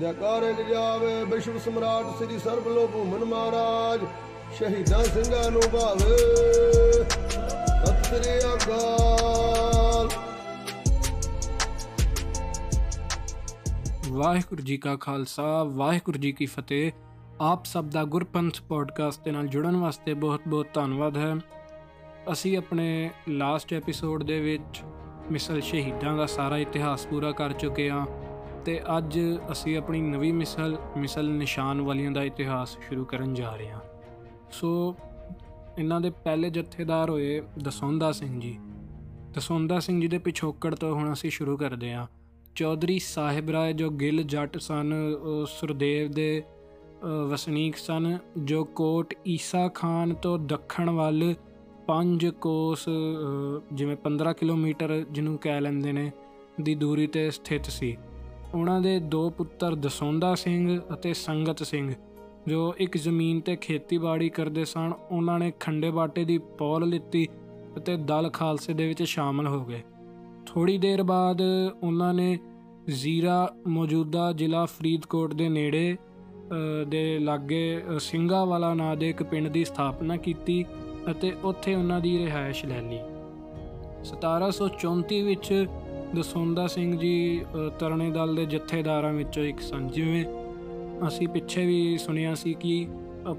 ਜੈਕਾਰੇ ਲਿਜਾਵੇ ਵਿਸ਼ਵ ਸਮਰਾਟ ਸ੍ਰੀ ਸਰਬਲੋ ਭੂਮਨ ਮਹਾਰਾਜ, ਸ਼ਹੀਦਾਂ ਸਿੰਘਾਂ ਨੂੰ ਭਾਵੇ। ਸਤਿ ਸ੍ਰੀ ਅਕਾਲ। ਵਾਹਿਗੁਰੂ ਜੀ ਕਾ ਖਾਲਸਾ, ਵਾਹਿਗੁਰੂ ਜੀ ਕੀ ਫਤਿਹ। ਆਪ ਸਭ ਦਾ ਗੁਰਪੰਥ ਪੋਡਕਾਸਟ ਦੇ ਨਾਲ ਜੁੜਨ ਵਾਸਤੇ ਬਹੁਤ-ਬਹੁਤ ਧੰਨਵਾਦ ਹੈ। ਅਸੀਂ ਆਪਣੇ ਲਾਸਟ ਐਪੀਸੋਡ ਦੇ ਵਿੱਚ ਮਿਸਲ ਸ਼ਹੀਦਾਂ ਦਾ ਸਾਰਾ ਇਤਿਹਾਸ ਪੂਰਾ ਕਰ ਚੁੱਕੇ ਹਾਂ। ਤੇ ਅੱਜ ਅਸੀਂ ਆਪਣੀ ਨਵੀਂ ਮਿਸਲ ਮਿਸਲ ਨਿਸ਼ਾਨ ਵਾਲੀਆਂ ਦਾ ਇਤਿਹਾਸ ਸ਼ੁਰੂ ਕਰਨ ਜਾ ਰਹੇ ਹਾਂ। ਸੋ ਇਹਨਾਂ ਦੇ ਪਹਿਲੇ ਜਥੇਦਾਰ ਹੋਏ ਦਸੌਂਦਾ ਸਿੰਘ ਜੀ। ਦਸੌਂਦਾ ਸਿੰਘ ਜੀ ਦੇ ਪਿਛੋਕੜ ਤੋਂ ਹੁਣ ਅਸੀਂ ਸ਼ੁਰੂ ਕਰਦੇ ਹਾਂ। ਚੌਧਰੀ ਸਾਹਿਬ ਰਾਏ ਜੋ ਗਿੱਲ ਜੱਟ ਸਨ, ਉਹ ਸੁਰਦੇਵ ਦੇ ਵਸਨੀਕ ਸਨ, ਜੋ ਕੋਟ ਈਸਾ ਖਾਨ ਤੋਂ ਦੱਖਣ ਵੱਲ 5 ਕੋਸ ਜਿਵੇਂ 15 ਕਿਲੋਮੀਟਰ ਜਿਹਨੂੰ ਕਹਿ ਲੈਂਦੇ ਨੇ, ਦੀ ਦੂਰੀ ਤੇ ਸਥਿਤ ਸੀ। ਉਹਨਾਂ ਦੇ ਦੋ ਪੁੱਤਰ ਦਸੌਂਦਾ ਸਿੰਘ ਅਤੇ ਸੰਗਤ ਸਿੰਘ, ਜੋ ਇੱਕ ਜ਼ਮੀਨ ਤੇ ਖੇਤੀਬਾੜੀ ਕਰਦੇ ਸਨ, ਉਹਨਾਂ ਨੇ ਖੰਡੇ ਬਾਟੇ ਦੀ ਪੌਲ ਲਿੱਤੀ ਅਤੇ ਦਲ ਖਾਲਸੇ ਦੇ ਵਿੱਚ ਸ਼ਾਮਲ ਹੋ ਗਏ। ਥੋੜੀ ਦੇਰ ਬਾਅਦ ਉਹਨਾਂ ਨੇ ਜ਼ੀਰਾ ਮੌਜੂਦਾ ਜ਼ਿਲ੍ਹਾ ਫਰੀਦਕੋਟ ਦੇ ਨੇੜੇ ਦੇ ਲਾਗੇ ਸਿੰਘਾਵਾਲਾ ਨਾਂ ਦੇ ਇੱਕ ਪਿੰਡ ਦੀ ਸਥਾਪਨਾ ਕੀਤੀ ਅਤੇ ਉੱਥੇ ਉਹਨਾਂ ਦੀ ਰਿਹਾਇਸ਼ ਲੈ ਲਈ। 1734 ਵਿੱਚ ਦਸੌਂਦਾ ਸਿੰਘ ਜੀ ਤਰਣੇ ਦਲ ਦੇ ਜਥੇਦਾਰਾਂ ਵਿੱਚੋਂ ਇੱਕ ਸਨ। ਜਿਵੇਂ ਅਸੀਂ ਪਿੱਛੇ ਵੀ ਸੁਣਿਆ ਸੀ ਕਿ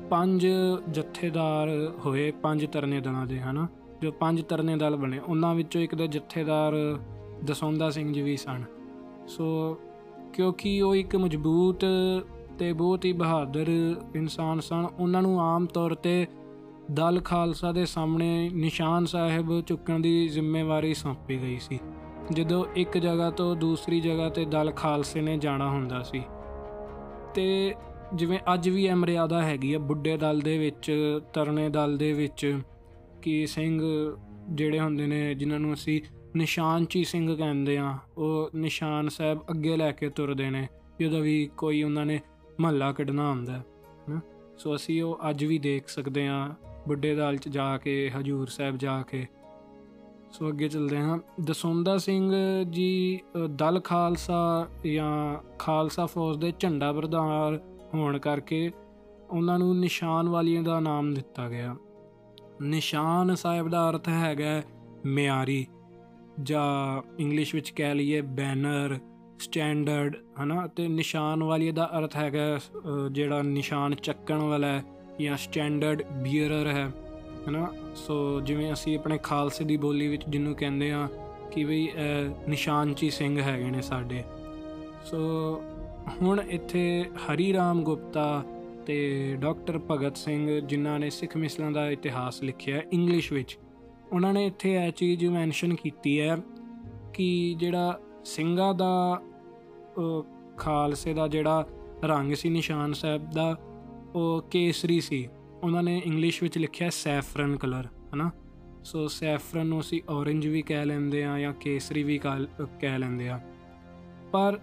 ਪੰਜ ਜਥੇਦਾਰ ਹੋਏ ਪੰਜ ਤਰਨੇ ਦਲਾਂ ਦੇ, ਹਨਾ? ਜੋ ਪੰਜ ਤਰਨੇ ਦਲ ਬਣੇ, ਉਹਨਾਂ ਵਿੱਚੋਂ ਇੱਕ ਦੇ ਜਥੇਦਾਰ ਦਸੌਂਦਾ ਸਿੰਘ ਜੀ ਵੀ ਸਨ। ਸੋ ਕਿਉਂਕਿ ਉਹ ਇੱਕ ਮਜ਼ਬੂਤ ਤੇ ਬਹੁਤ ਹੀ ਬਹਾਦਰ ਇਨਸਾਨ ਸਨ, ਉਹਨਾਂ ਨੂੰ ਆਮ ਤੌਰ ਤੇ ਦਲ ਖਾਲਸਾ ਦੇ ਸਾਹਮਣੇ ਨਿਸ਼ਾਨ ਸਾਹਿਬ ਚੁੱਕਣ ਦੀ ਜ਼ਿੰਮੇਵਾਰੀ ਸੌਂਪੀ ਗਈ ਸੀ। ਜਦੋਂ ਇੱਕ ਜਗ੍ਹਾ ਤੋਂ ਦੂਸਰੀ ਜਗ੍ਹਾ ਤੇ ਦਲ ਖਾਲਸੇ ਨੇ ਜਾਣਾ ਹੁੰਦਾ ਸੀ। ਤੇ ਜਿਵੇਂ ਅੱਜ ਵੀ ਇਹ ਮਰਿਆਦਾ ਹੈਗੀ ਆ, ਬੁੱਢੇ ਦਲ ਦੇ ਵਿੱਚ, ਤਰਨੇ ਦਲ ਦੇ ਵਿੱਚ, ਕਿ ਸਿੰਘ ਜਿਹੜੇ ਹੁੰਦੇ ਨੇ, ਜਿਨ੍ਹਾਂ ਨੂੰ ਅਸੀਂ ਨਿਸ਼ਾਨਚੀ ਸਿੰਘ ਕਹਿੰਦੇ ਆ, ਉਹ ਨਿਸ਼ਾਨ ਸਾਹਿਬ ਅੱਗੇ ਲੈ ਕੇ ਤੁਰਦੇ ਨੇ ਜਦੋਂ ਵੀ ਕੋਈ ਉਹਨਾਂ ਨੇ ਮਹੱਲਾ ਕੱਢਣਾ ਹੁੰਦਾ ਹੈ ਸੋ ਅਸੀਂ ਉਹ ਅੱਜ ਵੀ ਦੇਖ ਸਕਦੇ ਆ, ਬੁੱਢੇ ਦਲ ਚ ਜਾ ਕੇ, ਹਜੂਰ ਸਾਹਿਬ ਜਾ ਕੇ ਸੋ ਅੱਗੇ ਚੱਲਦੇ ਹਾਂ। ਦਸੌਂਦਾ ਸਿੰਘ ਜੀ ਦਲ ਖਾਲਸਾ ਜਾਂ ਖਾਲਸਾ ਫੌਜ ਦੇ ਝੰਡਾ ਪ੍ਰਧਾਨ ਹੋਣ ਕਰਕੇ ਉਹਨਾਂ ਨੂੰ ਨਿਸ਼ਾਨ ਵਾਲੀਆਂ ਦਾ ਨਾਮ ਦਿੱਤਾ ਗਿਆ। ਨਿਸ਼ਾਨ ਸਾਹਿਬ ਦਾ ਅਰਥ ਹੈਗਾ ਮਿਆਰੀ, ਜਾਂ ਇੰਗਲਿਸ਼ ਵਿੱਚ ਕਹਿ ਲਈਏ ਬੈਨਰ, ਸਟੈਂਡਰਡ, ਹਨਾ? ਤੇ ਨਿਸ਼ਾਨ ਵਾਲੀ ਦਾ ਅਰਥ ਹੈਗਾ ਜਿਹੜਾ ਨਿਸ਼ਾਨ ਚੱਕਣ ਵਾਲਾ ਹੈ ਜਾਂ ਸਟੈਂਡਰਡ ਬੀਅਰਰ ਹੈ। ਹਨਾ? ਸੋ ਜਿਵੇਂ ਅਸੀਂ ਆਪਣੇ ਖਾਲਸੇ ਦੀ ਬੋਲੀ ਵਿੱਚ ਜਿਹਨੂੰ ਕਹਿੰਦੇ ਆ ਕਿ ਵੀ ਨਿਸ਼ਾਨਚੀ ਸਿੰਘ ਹੈਗੇ ਨੇ ਸਾਡੇ। ਸੋ ਹੁਣ ਇੱਥੇ ਹਰੀ ਰਾਮ ਗੁਪਤਾ ਤੇ ਡਾਕਟਰ ਭਗਤ ਸਿੰਘ, ਜਿਨ੍ਹਾਂ ਨੇ ਸਿੱਖ ਮਿਸਲਾਂ ਦਾ ਇਤਿਹਾਸ ਲਿਖਿਆ ਇੰਗਲਿਸ਼ ਵਿੱਚ, ਉਹਨਾਂ ਨੇ ਇੱਥੇ ਇਹ ਚੀਜ਼ ਮੈਂਸ਼ਨ ਕੀਤੀ ਹੈ ਕਿ ਜਿਹੜਾ ਸਿੰਘਾਂ ਦਾ ਖਾਲਸੇ ਦਾ ਜਿਹੜਾ ਰੰਗ ਸੀ ਨਿਸ਼ਾਨ ਸਾਹਿਬ ਦਾ, ਉਹ ਕੇਸਰੀ ਸੀ। ਉਹਨਾਂ ਨੇ ਇੰਗਲਿਸ਼ ਵਿੱਚ ਲਿਖਿਆ ਸੈਫਰਨ ਕਲਰ ਹਨਾ? ਸੋ ਸੈਫਰਨ ਨੂੰ ਅਸੀਂ ਔਰੇਂਜ ਵੀ ਕਹਿ ਲੈਂਦੇ ਆ ਜਾਂ ਕੇਸਰੀ ਵੀ ਕਹਿ ਲੈਂਦੇ ਆ ਪਰ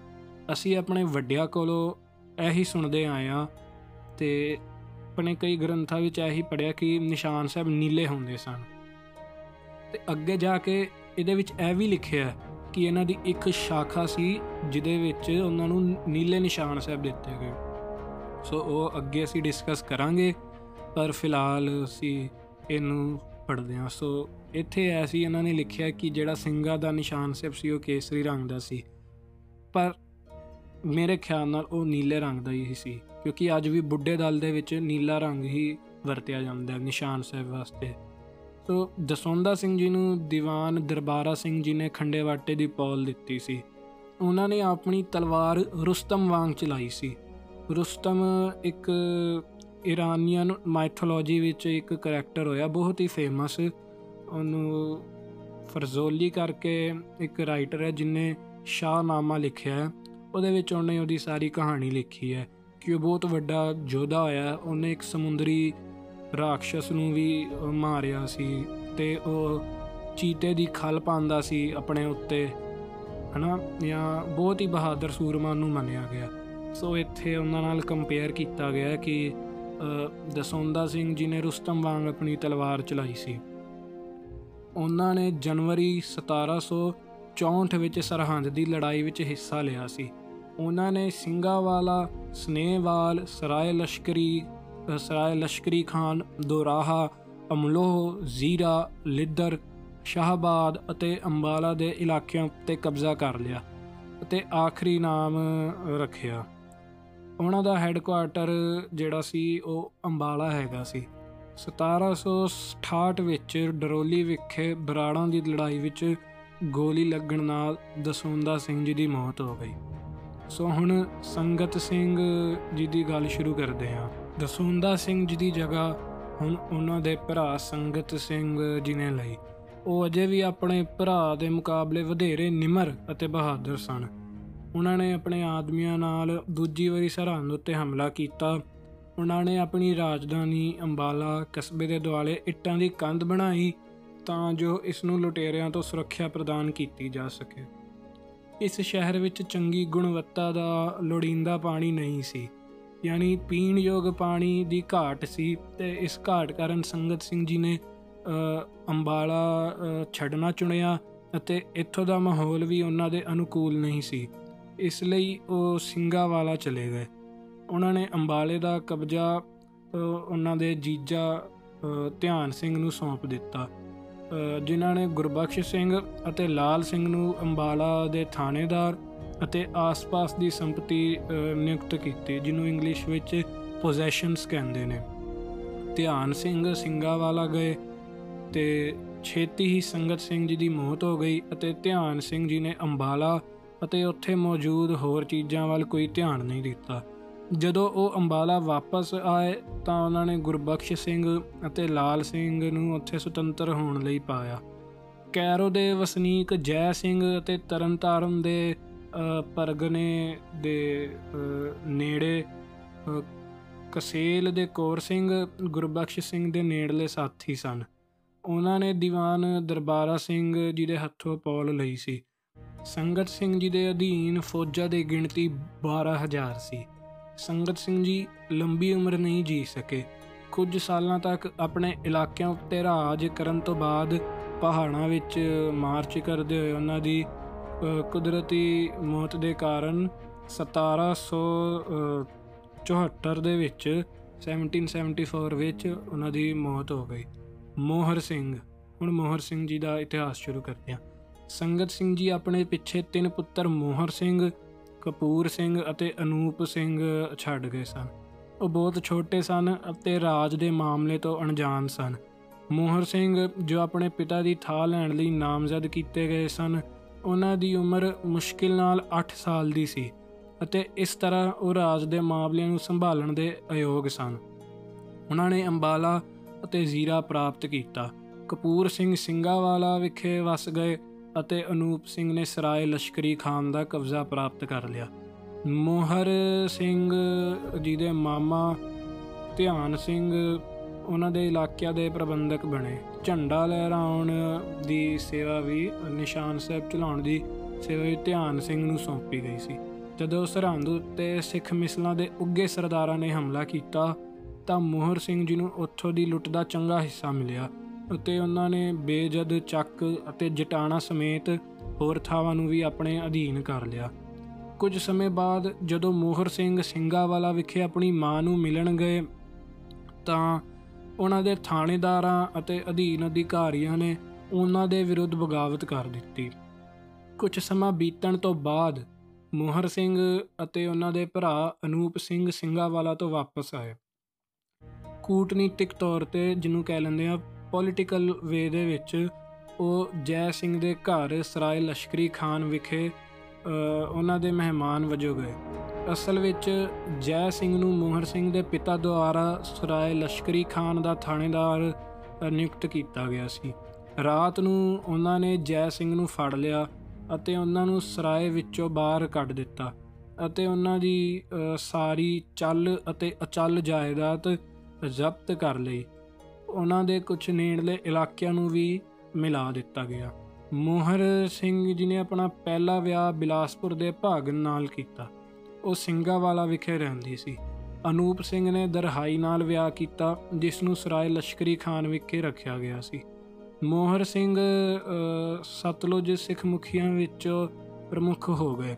ਅਸੀਂ ਆਪਣੇ ਵੱਡਿਆਂ ਕੋਲੋਂ ਇਹੀ ਸੁਣਦੇ ਆਏ ਆ ਤੇ ਆਪਣੇ ਕਈ ਗ੍ਰੰਥਾਂ ਵਿੱਚ ਇਹੀ ਪੜਿਆ ਕਿ ਨਿਸ਼ਾਨ ਸਾਹਿਬ ਨੀਲੇ ਹੁੰਦੇ ਸਨ। ਤੇ ਅੱਗੇ ਜਾ ਕੇ ਇਹਦੇ ਵਿੱਚ ਇਹ ਵੀ ਲਿਖਿਆ ਕਿ ਇਹਨਾਂ ਦੀ ਇੱਕ ਸ਼ਾਖਾ ਸੀ ਜਿਹਦੇ ਵਿੱਚ ਉਹਨਾਂ ਨੂੰ ਨੀਲੇ ਨਿਸ਼ਾਨ ਸਾਹਿਬ ਦਿੱਤੇ ਗਏ। ਸੋ ਉਹ ਅੱਗੇ ਅਸੀਂ ਡਿਸਕਸ ਕਰਾਂਗੇ। ਪਰ ਫਿਲਹਾਲ ਅਸੀਂ ਇਹਨੂੰ ਪੜ੍ਹਦੇ ਹਾਂ। ਸੋ ਇੱਥੇ ਐਸੀ ਇਹਨਾਂ ਨੇ ਲਿਖਿਆ ਕਿ ਜਿਹੜਾ ਸਿੰਘਾਂ ਦਾ ਨਿਸ਼ਾਨ ਸਾਹਿਬ ਸੀ ਉਹ ਕੇਸਰੀ ਰੰਗ ਦਾ ਸੀ। ਪਰ ਮੇਰੇ ਖਿਆਲ ਨਾਲ ਉਹ ਨੀਲੇ ਰੰਗ ਦਾ ਹੀ ਸੀ, ਕਿਉਂਕਿ ਅੱਜ ਵੀ ਬੁੱਢੇ ਦਲ ਦੇ ਵਿੱਚ ਨੀਲਾ ਰੰਗ ਹੀ ਵਰਤਿਆ ਜਾਂਦਾ ਹੈ ਨਿਸ਼ਾਨ ਸਾਹਿਬ ਵਾਸਤੇ। ਸੋ ਦਸੌਂਦਾ ਸਿੰਘ ਜੀ ਨੂੰ ਦੀਵਾਨ ਦਰਬਾਰਾ ਸਿੰਘ ਜੀ ਨੇ ਖੰਡੇਵਾਟੇ ਦੀ ਪੌਲ ਦਿੱਤੀ ਸੀ। ਉਹਨਾਂ ਨੇ ਆਪਣੀ ਤਲਵਾਰ ਰੁਸਤਮ ਵਾਂਗ ਚਲਾਈ ਸੀ। ਰੁਸਤਮ ਇੱਕ ਇਰਾਨੀਅਨ ਮਾਈਥੋਲੋਜੀ ਵਿੱਚ ਇੱਕ ਕੈਰੈਕਟਰ ਹੋਇਆ, ਬਹੁਤ ਹੀ ਫੇਮਸ ਉਹਨੂੰ ਫਰਜ਼ੋਲੀ ਕਰਕੇ ਇੱਕ ਰਾਈਟਰ ਹੈ ਜਿਨੇ ਸ਼ਾਹਨਾਮਾ ਲਿਖਿਆ ਹੈ। ਉਹਦੇ ਵਿੱਚ ਉਹਨੇ ਉਹਦੀ ਸਾਰੀ ਕਹਾਣੀ ਲਿਖੀ ਹੈ ਕਿ ਉਹ ਬਹੁਤ ਵੱਡਾ ਯੋਧਾ ਹੋਇਆ ਉਹਨੇ ਇੱਕ ਸਮੁੰਦਰੀ ਰਾਖਸ਼ਸ ਨੂੰ ਵੀ ਮਾਰਿਆ ਸੀ ਤੇ ਉਹ ਚੀਤੇ ਦੀ ਖਲ ਪਾਉਂਦਾ ਸੀ ਆਪਣੇ ਉੱਤੇ, ਹਨਾ? ਜਾਂ ਬਹੁਤ ਹੀ ਬਹਾਦਰ ਸੂਰਮਾ ਨੂੰ ਮੰਨਿਆ ਗਿਆ। ਸੋ ਇੱਥੇ ਉਹਨਾਂ ਨਾਲ ਕੰਪੇਅਰ ਕੀਤਾ ਗਿਆ ਕਿ ਦਸੌਂਦਾ ਸਿੰਘ ਜੀ ਨੇ ਰੁਸਤਮ ਵਾਂਗ ਆਪਣੀ ਤਲਵਾਰ ਚਲਾਈ ਸੀ। ਉਹਨਾਂ ਨੇ ਜਨਵਰੀ 1764 ਵਿੱਚ ਸਰਹੰਦ ਦੀ ਲੜਾਈ ਵਿੱਚ ਹਿੱਸਾ ਲਿਆ ਸੀ। ਉਹਨਾਂ ਨੇ ਸਿੰਘਾਵਾਲਾ ਸਨੇਹਵਾਲ ਸਰਾਏ ਲਸ਼ਕਰੀ ਅ, ਸਰਾਏ ਲਸ਼ਕਰੀ ਖਾਨ ਦੋਰਾਹਾ ਅਮਲੋਹ ਜ਼ੀਰਾ ਲਿੱਦਰ ਸ਼ਾਹਬਾਦ ਅਤੇ ਅੰਬਾਲਾ ਦੇ ਇਲਾਕਿਆਂ ਉੱਤੇ ਕਬਜ਼ਾ ਕਰ ਲਿਆ ਅਤੇ ਆਖਰੀ ਨਾਮ ਰੱਖਿਆ। ਉਹਨਾਂ ਦਾ ਹੈੱਡਕੁਆਰਟਰ ਜਿਹੜਾ ਸੀ ਉਹ ਅੰਬਾਲਾ ਹੈਗਾ ਸੀ। 1768 ਵਿੱਚ ਡਰੋਲੀ ਵਿਖੇ ਬਰਾੜਾਂ ਦੀ ਲੜਾਈ ਵਿੱਚ ਗੋਲੀ ਲੱਗਣ ਨਾਲ ਦਸੌਂਦਾ ਸਿੰਘ ਜੀ ਦੀ ਮੌਤ ਹੋ ਗਈ। ਸੋ ਹੁਣ ਸੰਗਤ ਸਿੰਘ ਜੀ ਦੀ ਗੱਲ ਸ਼ੁਰੂ ਕਰਦੇ ਹਾਂ। ਦਸੌਂਦਾ ਸਿੰਘ ਜੀ ਦੀ ਜਗ੍ਹਾ ਹੁਣ ਉਹਨਾਂ ਦੇ ਭਰਾ ਸੰਗਤ ਸਿੰਘ ਜੀ ਨੇ ਲਈ। ਉਹ ਅਜੇ ਵੀ ਆਪਣੇ ਭਰਾ ਦੇ ਮੁਕਾਬਲੇ ਵਧੇਰੇ ਨਿਮਰ ਅਤੇ ਬਹਾਦਰ ਸਨ। ਉਹਨਾਂ ਨੇ ਆਪਣੇ ਆਦਮੀਆਂ ਨਾਲ ਦੂਜੀ ਵਾਰੀ ਸਰਹੰਦ ਉੱਤੇ ਹਮਲਾ ਕੀਤਾ। ਉਹਨਾਂ ਨੇ ਆਪਣੀ ਰਾਜਧਾਨੀ ਅੰਬਾਲਾ ਕਸਬੇ ਦੇ ਦੁਆਲੇ ਇੱਟਾਂ ਦੀ ਕੰਧ ਬਣਾਈ ਤਾਂ ਜੋ ਇਸ ਨੂੰ ਲੁਟੇਰਿਆਂ ਤੋਂ ਸੁਰੱਖਿਆ ਪ੍ਰਦਾਨ ਕੀਤੀ ਜਾ ਸਕੇ। ਇਸ ਸ਼ਹਿਰ ਵਿੱਚ ਚੰਗੀ ਗੁਣਵੱਤਾ ਦਾ ਲੋੜੀਂਦਾ ਪਾਣੀ ਨਹੀਂ ਸੀ ਯਾਨੀ ਪੀਣ ਯੋਗ ਪਾਣੀ ਦੀ ਘਾਟ ਸੀ ਤੇ ਇਸ ਘਾਟ ਕਾਰਨ ਸੰਗਤ ਸਿੰਘ ਜੀ ਨੇ ਅ, ਅੰਬਾਲਾ ਅ, ਛੱਡਣਾ ਚੁਣਿਆ ਅਤੇ ਇੱਥੋਂ ਦਾ ਮਾਹੌਲ ਵੀ ਉਹਨਾਂ ਦੇ ਅਨੁਕੂਲ ਨਹੀਂ ਸੀ। ਇਸ ਲਈ ਉਹ ਸਿੰਘਾਵਾਲਾ ਚਲੇ ਗਏ। ਉਹਨਾਂ ਨੇ ਅੰਬਾਲੇ ਦਾ ਕਬਜ਼ਾ ਅ, ਉਹਨਾਂ ਦੇ ਜੀਜਾ ਅ, ਧਿਆਨ ਸਿੰਘ ਨੂੰ ਸੌਂਪ ਦਿੱਤਾ। ਅ, ਜਿਨ੍ਹਾਂ ਨੇ ਗੁਰਬਖਸ਼ ਸਿੰਘ ਅਤੇ ਲਾਲ ਸਿੰਘ ਨੂੰ ਅੰਬਾਲਾ ਦੇ ਥਾਣੇਦਾਰ ਅਤੇ ਆਸ-ਪਾਸ ਦੀ ਸੰਪਤੀ ਅ, ਨਿਯੁਕਤ ਕੀਤੀ ਜਿਹਨੂੰ ਇੰਗਲਿਸ਼ ਵਿੱਚ ਪੋਜੈਸ਼ਨਸ ਕਹਿੰਦੇ ਨੇ। ਧਿਆਨ ਸਿੰਘ ਸਿੰਘਾਵਾਲਾ ਗਏ ਤੇ ਛੇਤੀ ਹੀ ਸੰਗਤ ਸਿੰਘ ਜੀ ਦੀ ਮੌਤ ਹੋ ਗਈ ਅਤੇ ਧਿਆਨ ਸਿੰਘ ਜੀ ਨੇ ਅੰਬਾਲਾ ਅਤੇ ਉੱਥੇ ਮੌਜੂਦ ਹੋਰ ਚੀਜ਼ਾਂ ਵੱਲ ਕੋਈ ਧਿਆਨ ਨਹੀਂ ਦਿੱਤਾ। ਜਦੋਂ ਉਹ ਅੰਬਾਲਾ ਵਾਪਸ ਆਏ ਤਾਂ ਉਹਨਾਂ ਨੇ ਗੁਰਬਖਸ਼ ਸਿੰਘ ਅਤੇ ਲਾਲ ਸਿੰਘ ਨੂੰ ਉੱਥੇ ਸੁਤੰਤਰ ਹੋਣ ਲਈ ਪਾਇਆ। ਕੈਰੋ ਦੇ ਵਸਨੀਕ ਜੈ ਸਿੰਘ ਅਤੇ ਤਰਨਤਾਰਨ ਦੇ ਅ, ਪਰਗਨੇ ਦੇ ਅ, ਨੇੜੇ ਅ, ਕਸੇਲ ਦੇ ਕੌਰ ਸਿੰਘ ਗੁਰਬਖਸ਼ ਸਿੰਘ ਦੇ ਨੇੜਲੇ ਸਾਥੀ ਸਨ। ਉਹਨਾਂ ਨੇ ਦੀਵਾਨ ਦਰਬਾਰਾ ਸਿੰਘ ਜੀ ਦੇ ਹੱਥੋਂ ਪੌਲ ਲਈ ਸੀ। ਸੰਗਤ ਸਿੰਘ ਜੀ ਦੇ ਅਧੀਨ ਫੌਜਾਂ ਦੀ ਗਿਣਤੀ 12000 ਸੀ। ਸੰਗਤ ਸਿੰਘ ਜੀ ਲੰਬੀ ਉਮਰ ਨਹੀਂ ਜੀ ਸਕੇ। ਕੁਝ ਸਾਲਾਂ ਤੱਕ ਆਪਣੇ ਇਲਾਕਿਆਂ ਉੱਤੇ ਰਾਜ ਕਰਨ ਤੋਂ ਬਾਅਦ ਪਹਾੜਾਂ ਵਿੱਚ ਮਾਰਚ ਕਰਦੇ ਹੋਏ ਉਹਨਾਂ ਦੀ ਅ, ਕੁਦਰਤੀ ਮੌਤ ਦੇ ਕਾਰਨ 1774 ਦੇ ਵਿੱਚ 1774 ਵਿੱਚ ਉਹਨਾਂ ਦੀ ਮੌਤ ਹੋ ਗਈ। ਮੋਹਰ ਸਿੰਘ। ਹੁਣ ਮੋਹਰ ਸਿੰਘ ਜੀ ਦਾ ਇਤਿਹਾਸ ਸ਼ੁਰੂ ਕਰਦੇ ਹਾਂ। ਸੰਗਤ ਸਿੰਘ ਜੀ ਆਪਣੇ ਪਿੱਛੇ ਤਿੰਨ ਪੁੱਤਰ ਮੋਹਰ ਸਿੰਘ, ਕਪੂਰ ਸਿੰਘ ਅਤੇ ਅਨੂਪ ਸਿੰਘ ਛੱਡ ਗਏ ਸਨ। ਉਹ ਬਹੁਤ ਛੋਟੇ ਸਨ ਅਤੇ ਰਾਜ ਦੇ ਮਾਮਲੇ ਤੋਂ ਅਣਜਾਣ ਸਨ। ਮੋਹਰ ਸਿੰਘ ਜੋ ਆਪਣੇ ਪਿਤਾ ਦੀ ਥਾਂ ਲੈਣ ਲਈ ਨਾਮਜ਼ਦ ਕੀਤੇ ਗਏ ਸਨ, ਉਹਨਾਂ ਦੀ ਉਮਰ ਮੁਸ਼ਕਿਲ ਨਾਲ 8 ਸਾਲ ਦੀ ਸੀ ਅਤੇ ਇਸ ਤਰ੍ਹਾਂ ਉਹ ਰਾਜ ਦੇ ਮਾਮਲਿਆਂ ਨੂੰ ਸੰਭਾਲਣ ਦੇ ਅਯੋਗ ਸਨ। ਉਹਨਾਂ ਨੇ ਅੰਬਾਲਾ ਅਤੇ ਜ਼ੀਰਾ ਪ੍ਰਾਪਤ ਕੀਤਾ। ਕਪੂਰ ਸਿੰਘ ਸਿੰਘਾਵਾਲਾ ਵਿਖੇ ਵਸ ਗਏ ਅਤੇ ਅਨੂਪ ਸਿੰਘ ਨੇ ਸਰਾਏ ਲਸ਼ਕਰੀ ਖਾਨ ਦਾ ਕਬਜ਼ਾ ਪ੍ਰਾਪਤ ਕਰ ਲਿਆ। ਮੋਹਰ ਸਿੰਘ ਜੀ ਦੇ ਮਾਮਾ ਧਿਆਨ ਸਿੰਘ ਉਹਨਾਂ ਦੇ ਇਲਾਕਿਆਂ ਦੇ ਪ੍ਰਬੰਧਕ ਬਣੇ। ਝੰਡਾ ਲਹਿਰਾਉਣ ਦੀ ਸੇਵਾ ਵੀ ਨਿਸ਼ਾਨ ਸਾਹਿਬ ਚਲਾਉਣ ਦੀ ਸੇਵਾ ਵੀ ਧਿਆਨ ਸਿੰਘ ਨੂੰ ਸੌਂਪੀ ਗਈ ਸੀ। ਜਦੋਂ ਸਰਹੰਦ ਉੱਤੇ ਸਿੱਖ ਮਿਸਲਾਂ ਦੇ ਉੱਗੇ ਸਰਦਾਰਾਂ ਨੇ ਹਮਲਾ ਕੀਤਾ ਤਾਂ ਮੋਹਰ ਸਿੰਘ ਜੀ ਨੂੰ ਉੱਥੋਂ ਦੀ ਲੁੱਟ ਦਾ ਚੰਗਾ ਹਿੱਸਾ ਮਿਲਿਆ। ਅਤੇ ਉਹਨਾਂ ਨੇ ਬੇਜਦ ਚੱਕ ਅਤੇ ਜਟਾਣਾ ਸਮੇਤ ਹੋਰ ਥਾਵਾਂ ਨੂੰ ਵੀ ਆਪਣੇ ਅਧੀਨ ਕਰ ਲਿਆ। ਕੁਝ ਸਮੇਂ ਬਾਅਦ ਜਦੋਂ ਮੋਹਰ ਸਿੰਘ ਸਿੰਘਾਵਾਲਾ ਵਿਖੇ ਆਪਣੀ ਮਾਂ ਨੂੰ ਮਿਲਣ ਗਏ, ਤਾਂ ਉਹਨਾਂ ਦੇ ਥਾਣੇਦਾਰਾਂ ਅਤੇ ਅਧੀਨ ਅਧਿਕਾਰੀਆਂ ਨੇ ਉਹਨਾਂ ਦੇ ਵਿਰੁੱਧ ਬਗਾਵਤ ਕਰ ਦਿੱਤੀ। ਕੁਝ ਸਮਾਂ ਬੀਤਣ ਤੋਂ ਬਾਅਦ ਮੋਹਰ ਸਿੰਘ ਅਤੇ ਉਹਨਾਂ ਦੇ ਭਰਾ ਅਨੂਪ ਸਿੰਘ ਸਿੰਘਾਵਾਲਾ ਤੋਂ ਵਾਪਸ ਆਏ। ਕੂਟਨੀਤਿਕ ਤੌਰ ਤੇ, ਜਿਹਨੂੰ ਕਹਿ ਲੈਂਦੇ ਆ ਪੋਲਿਟੀਕਲ ਵੇ ਦੇ ਵਿੱਚ ਉਹ ਜੈ ਸਿੰਘ ਦੇ ਘਰ ਸਰਾਏ ਲਸ਼ਕਰੀ ਖਾਨ ਵਿਖੇ ਅ, ਉਹਨਾਂ ਦੇ ਮਹਿਮਾਨ ਵਜੋਂ ਗਏ। ਅਸਲ ਵਿੱਚ ਜੈ ਸਿੰਘ ਨੂੰ ਮੋਹਰ ਸਿੰਘ ਦੇ ਪਿਤਾ ਦੁਆਰਾ ਸਰਾਏ ਲਸ਼ਕਰੀ ਖਾਨ ਦਾ ਥਾਣੇਦਾਰ ਅ, ਨਿਯੁਕਤ ਕੀਤਾ ਗਿਆ ਸੀ। ਰਾਤ ਨੂੰ ਉਹਨਾਂ ਨੇ ਜੈ ਸਿੰਘ ਨੂੰ ਫੜ ਲਿਆ ਅਤੇ ਉਹਨਾਂ ਨੂੰ ਸਰਾਏ ਵਿੱਚੋਂ ਬਾਹਰ ਕੱਢ ਦਿੱਤਾ ਅਤੇ ਉਹਨਾਂ ਦੀ ਅ, ਸਾਰੀ ਚੱਲ ਅਤੇ ਅਚਲ ਜਾਇਦਾਦ ਜ਼ਬਤ ਕਰ ਲਈ। ਉਹਨਾਂ ਦੇ ਕੁਝ ਨੇੜਲੇ ਇਲਾਕਿਆਂ ਨੂੰ ਵੀ ਮਿਲਾ ਦਿੱਤਾ ਗਿਆ। ਮੋਹਰ ਸਿੰਘ ਜੀ ਨੇ ਆਪਣਾ ਪਹਿਲਾ ਵਿਆਹ ਬਿਲਾਸਪੁਰ ਦੇ ਭਾਗਨ ਨਾਲ ਕੀਤਾ। ਉਹ ਸਿੰਘਾਵਾਲਾ ਵਿਖੇ ਰਹਿੰਦੀ ਸੀ। ਅਨੂਪ ਸਿੰਘ ਨੇ ਦਰਹਾਈ ਨਾਲ ਵਿਆਹ ਕੀਤਾ ਜਿਸ ਨੂੰ ਸਰਾਏ ਲਸ਼ਕਰੀ ਖਾਨ ਵਿਖੇ ਰੱਖਿਆ ਗਿਆ ਸੀ। ਮੋਹਰ ਸਿੰਘ ਅ, ਸਤਲੁਜ ਸਿੱਖ ਮੁਖੀਆਂ ਵਿੱਚੋਂ ਪ੍ਰਮੁੱਖ ਹੋ ਗਏ।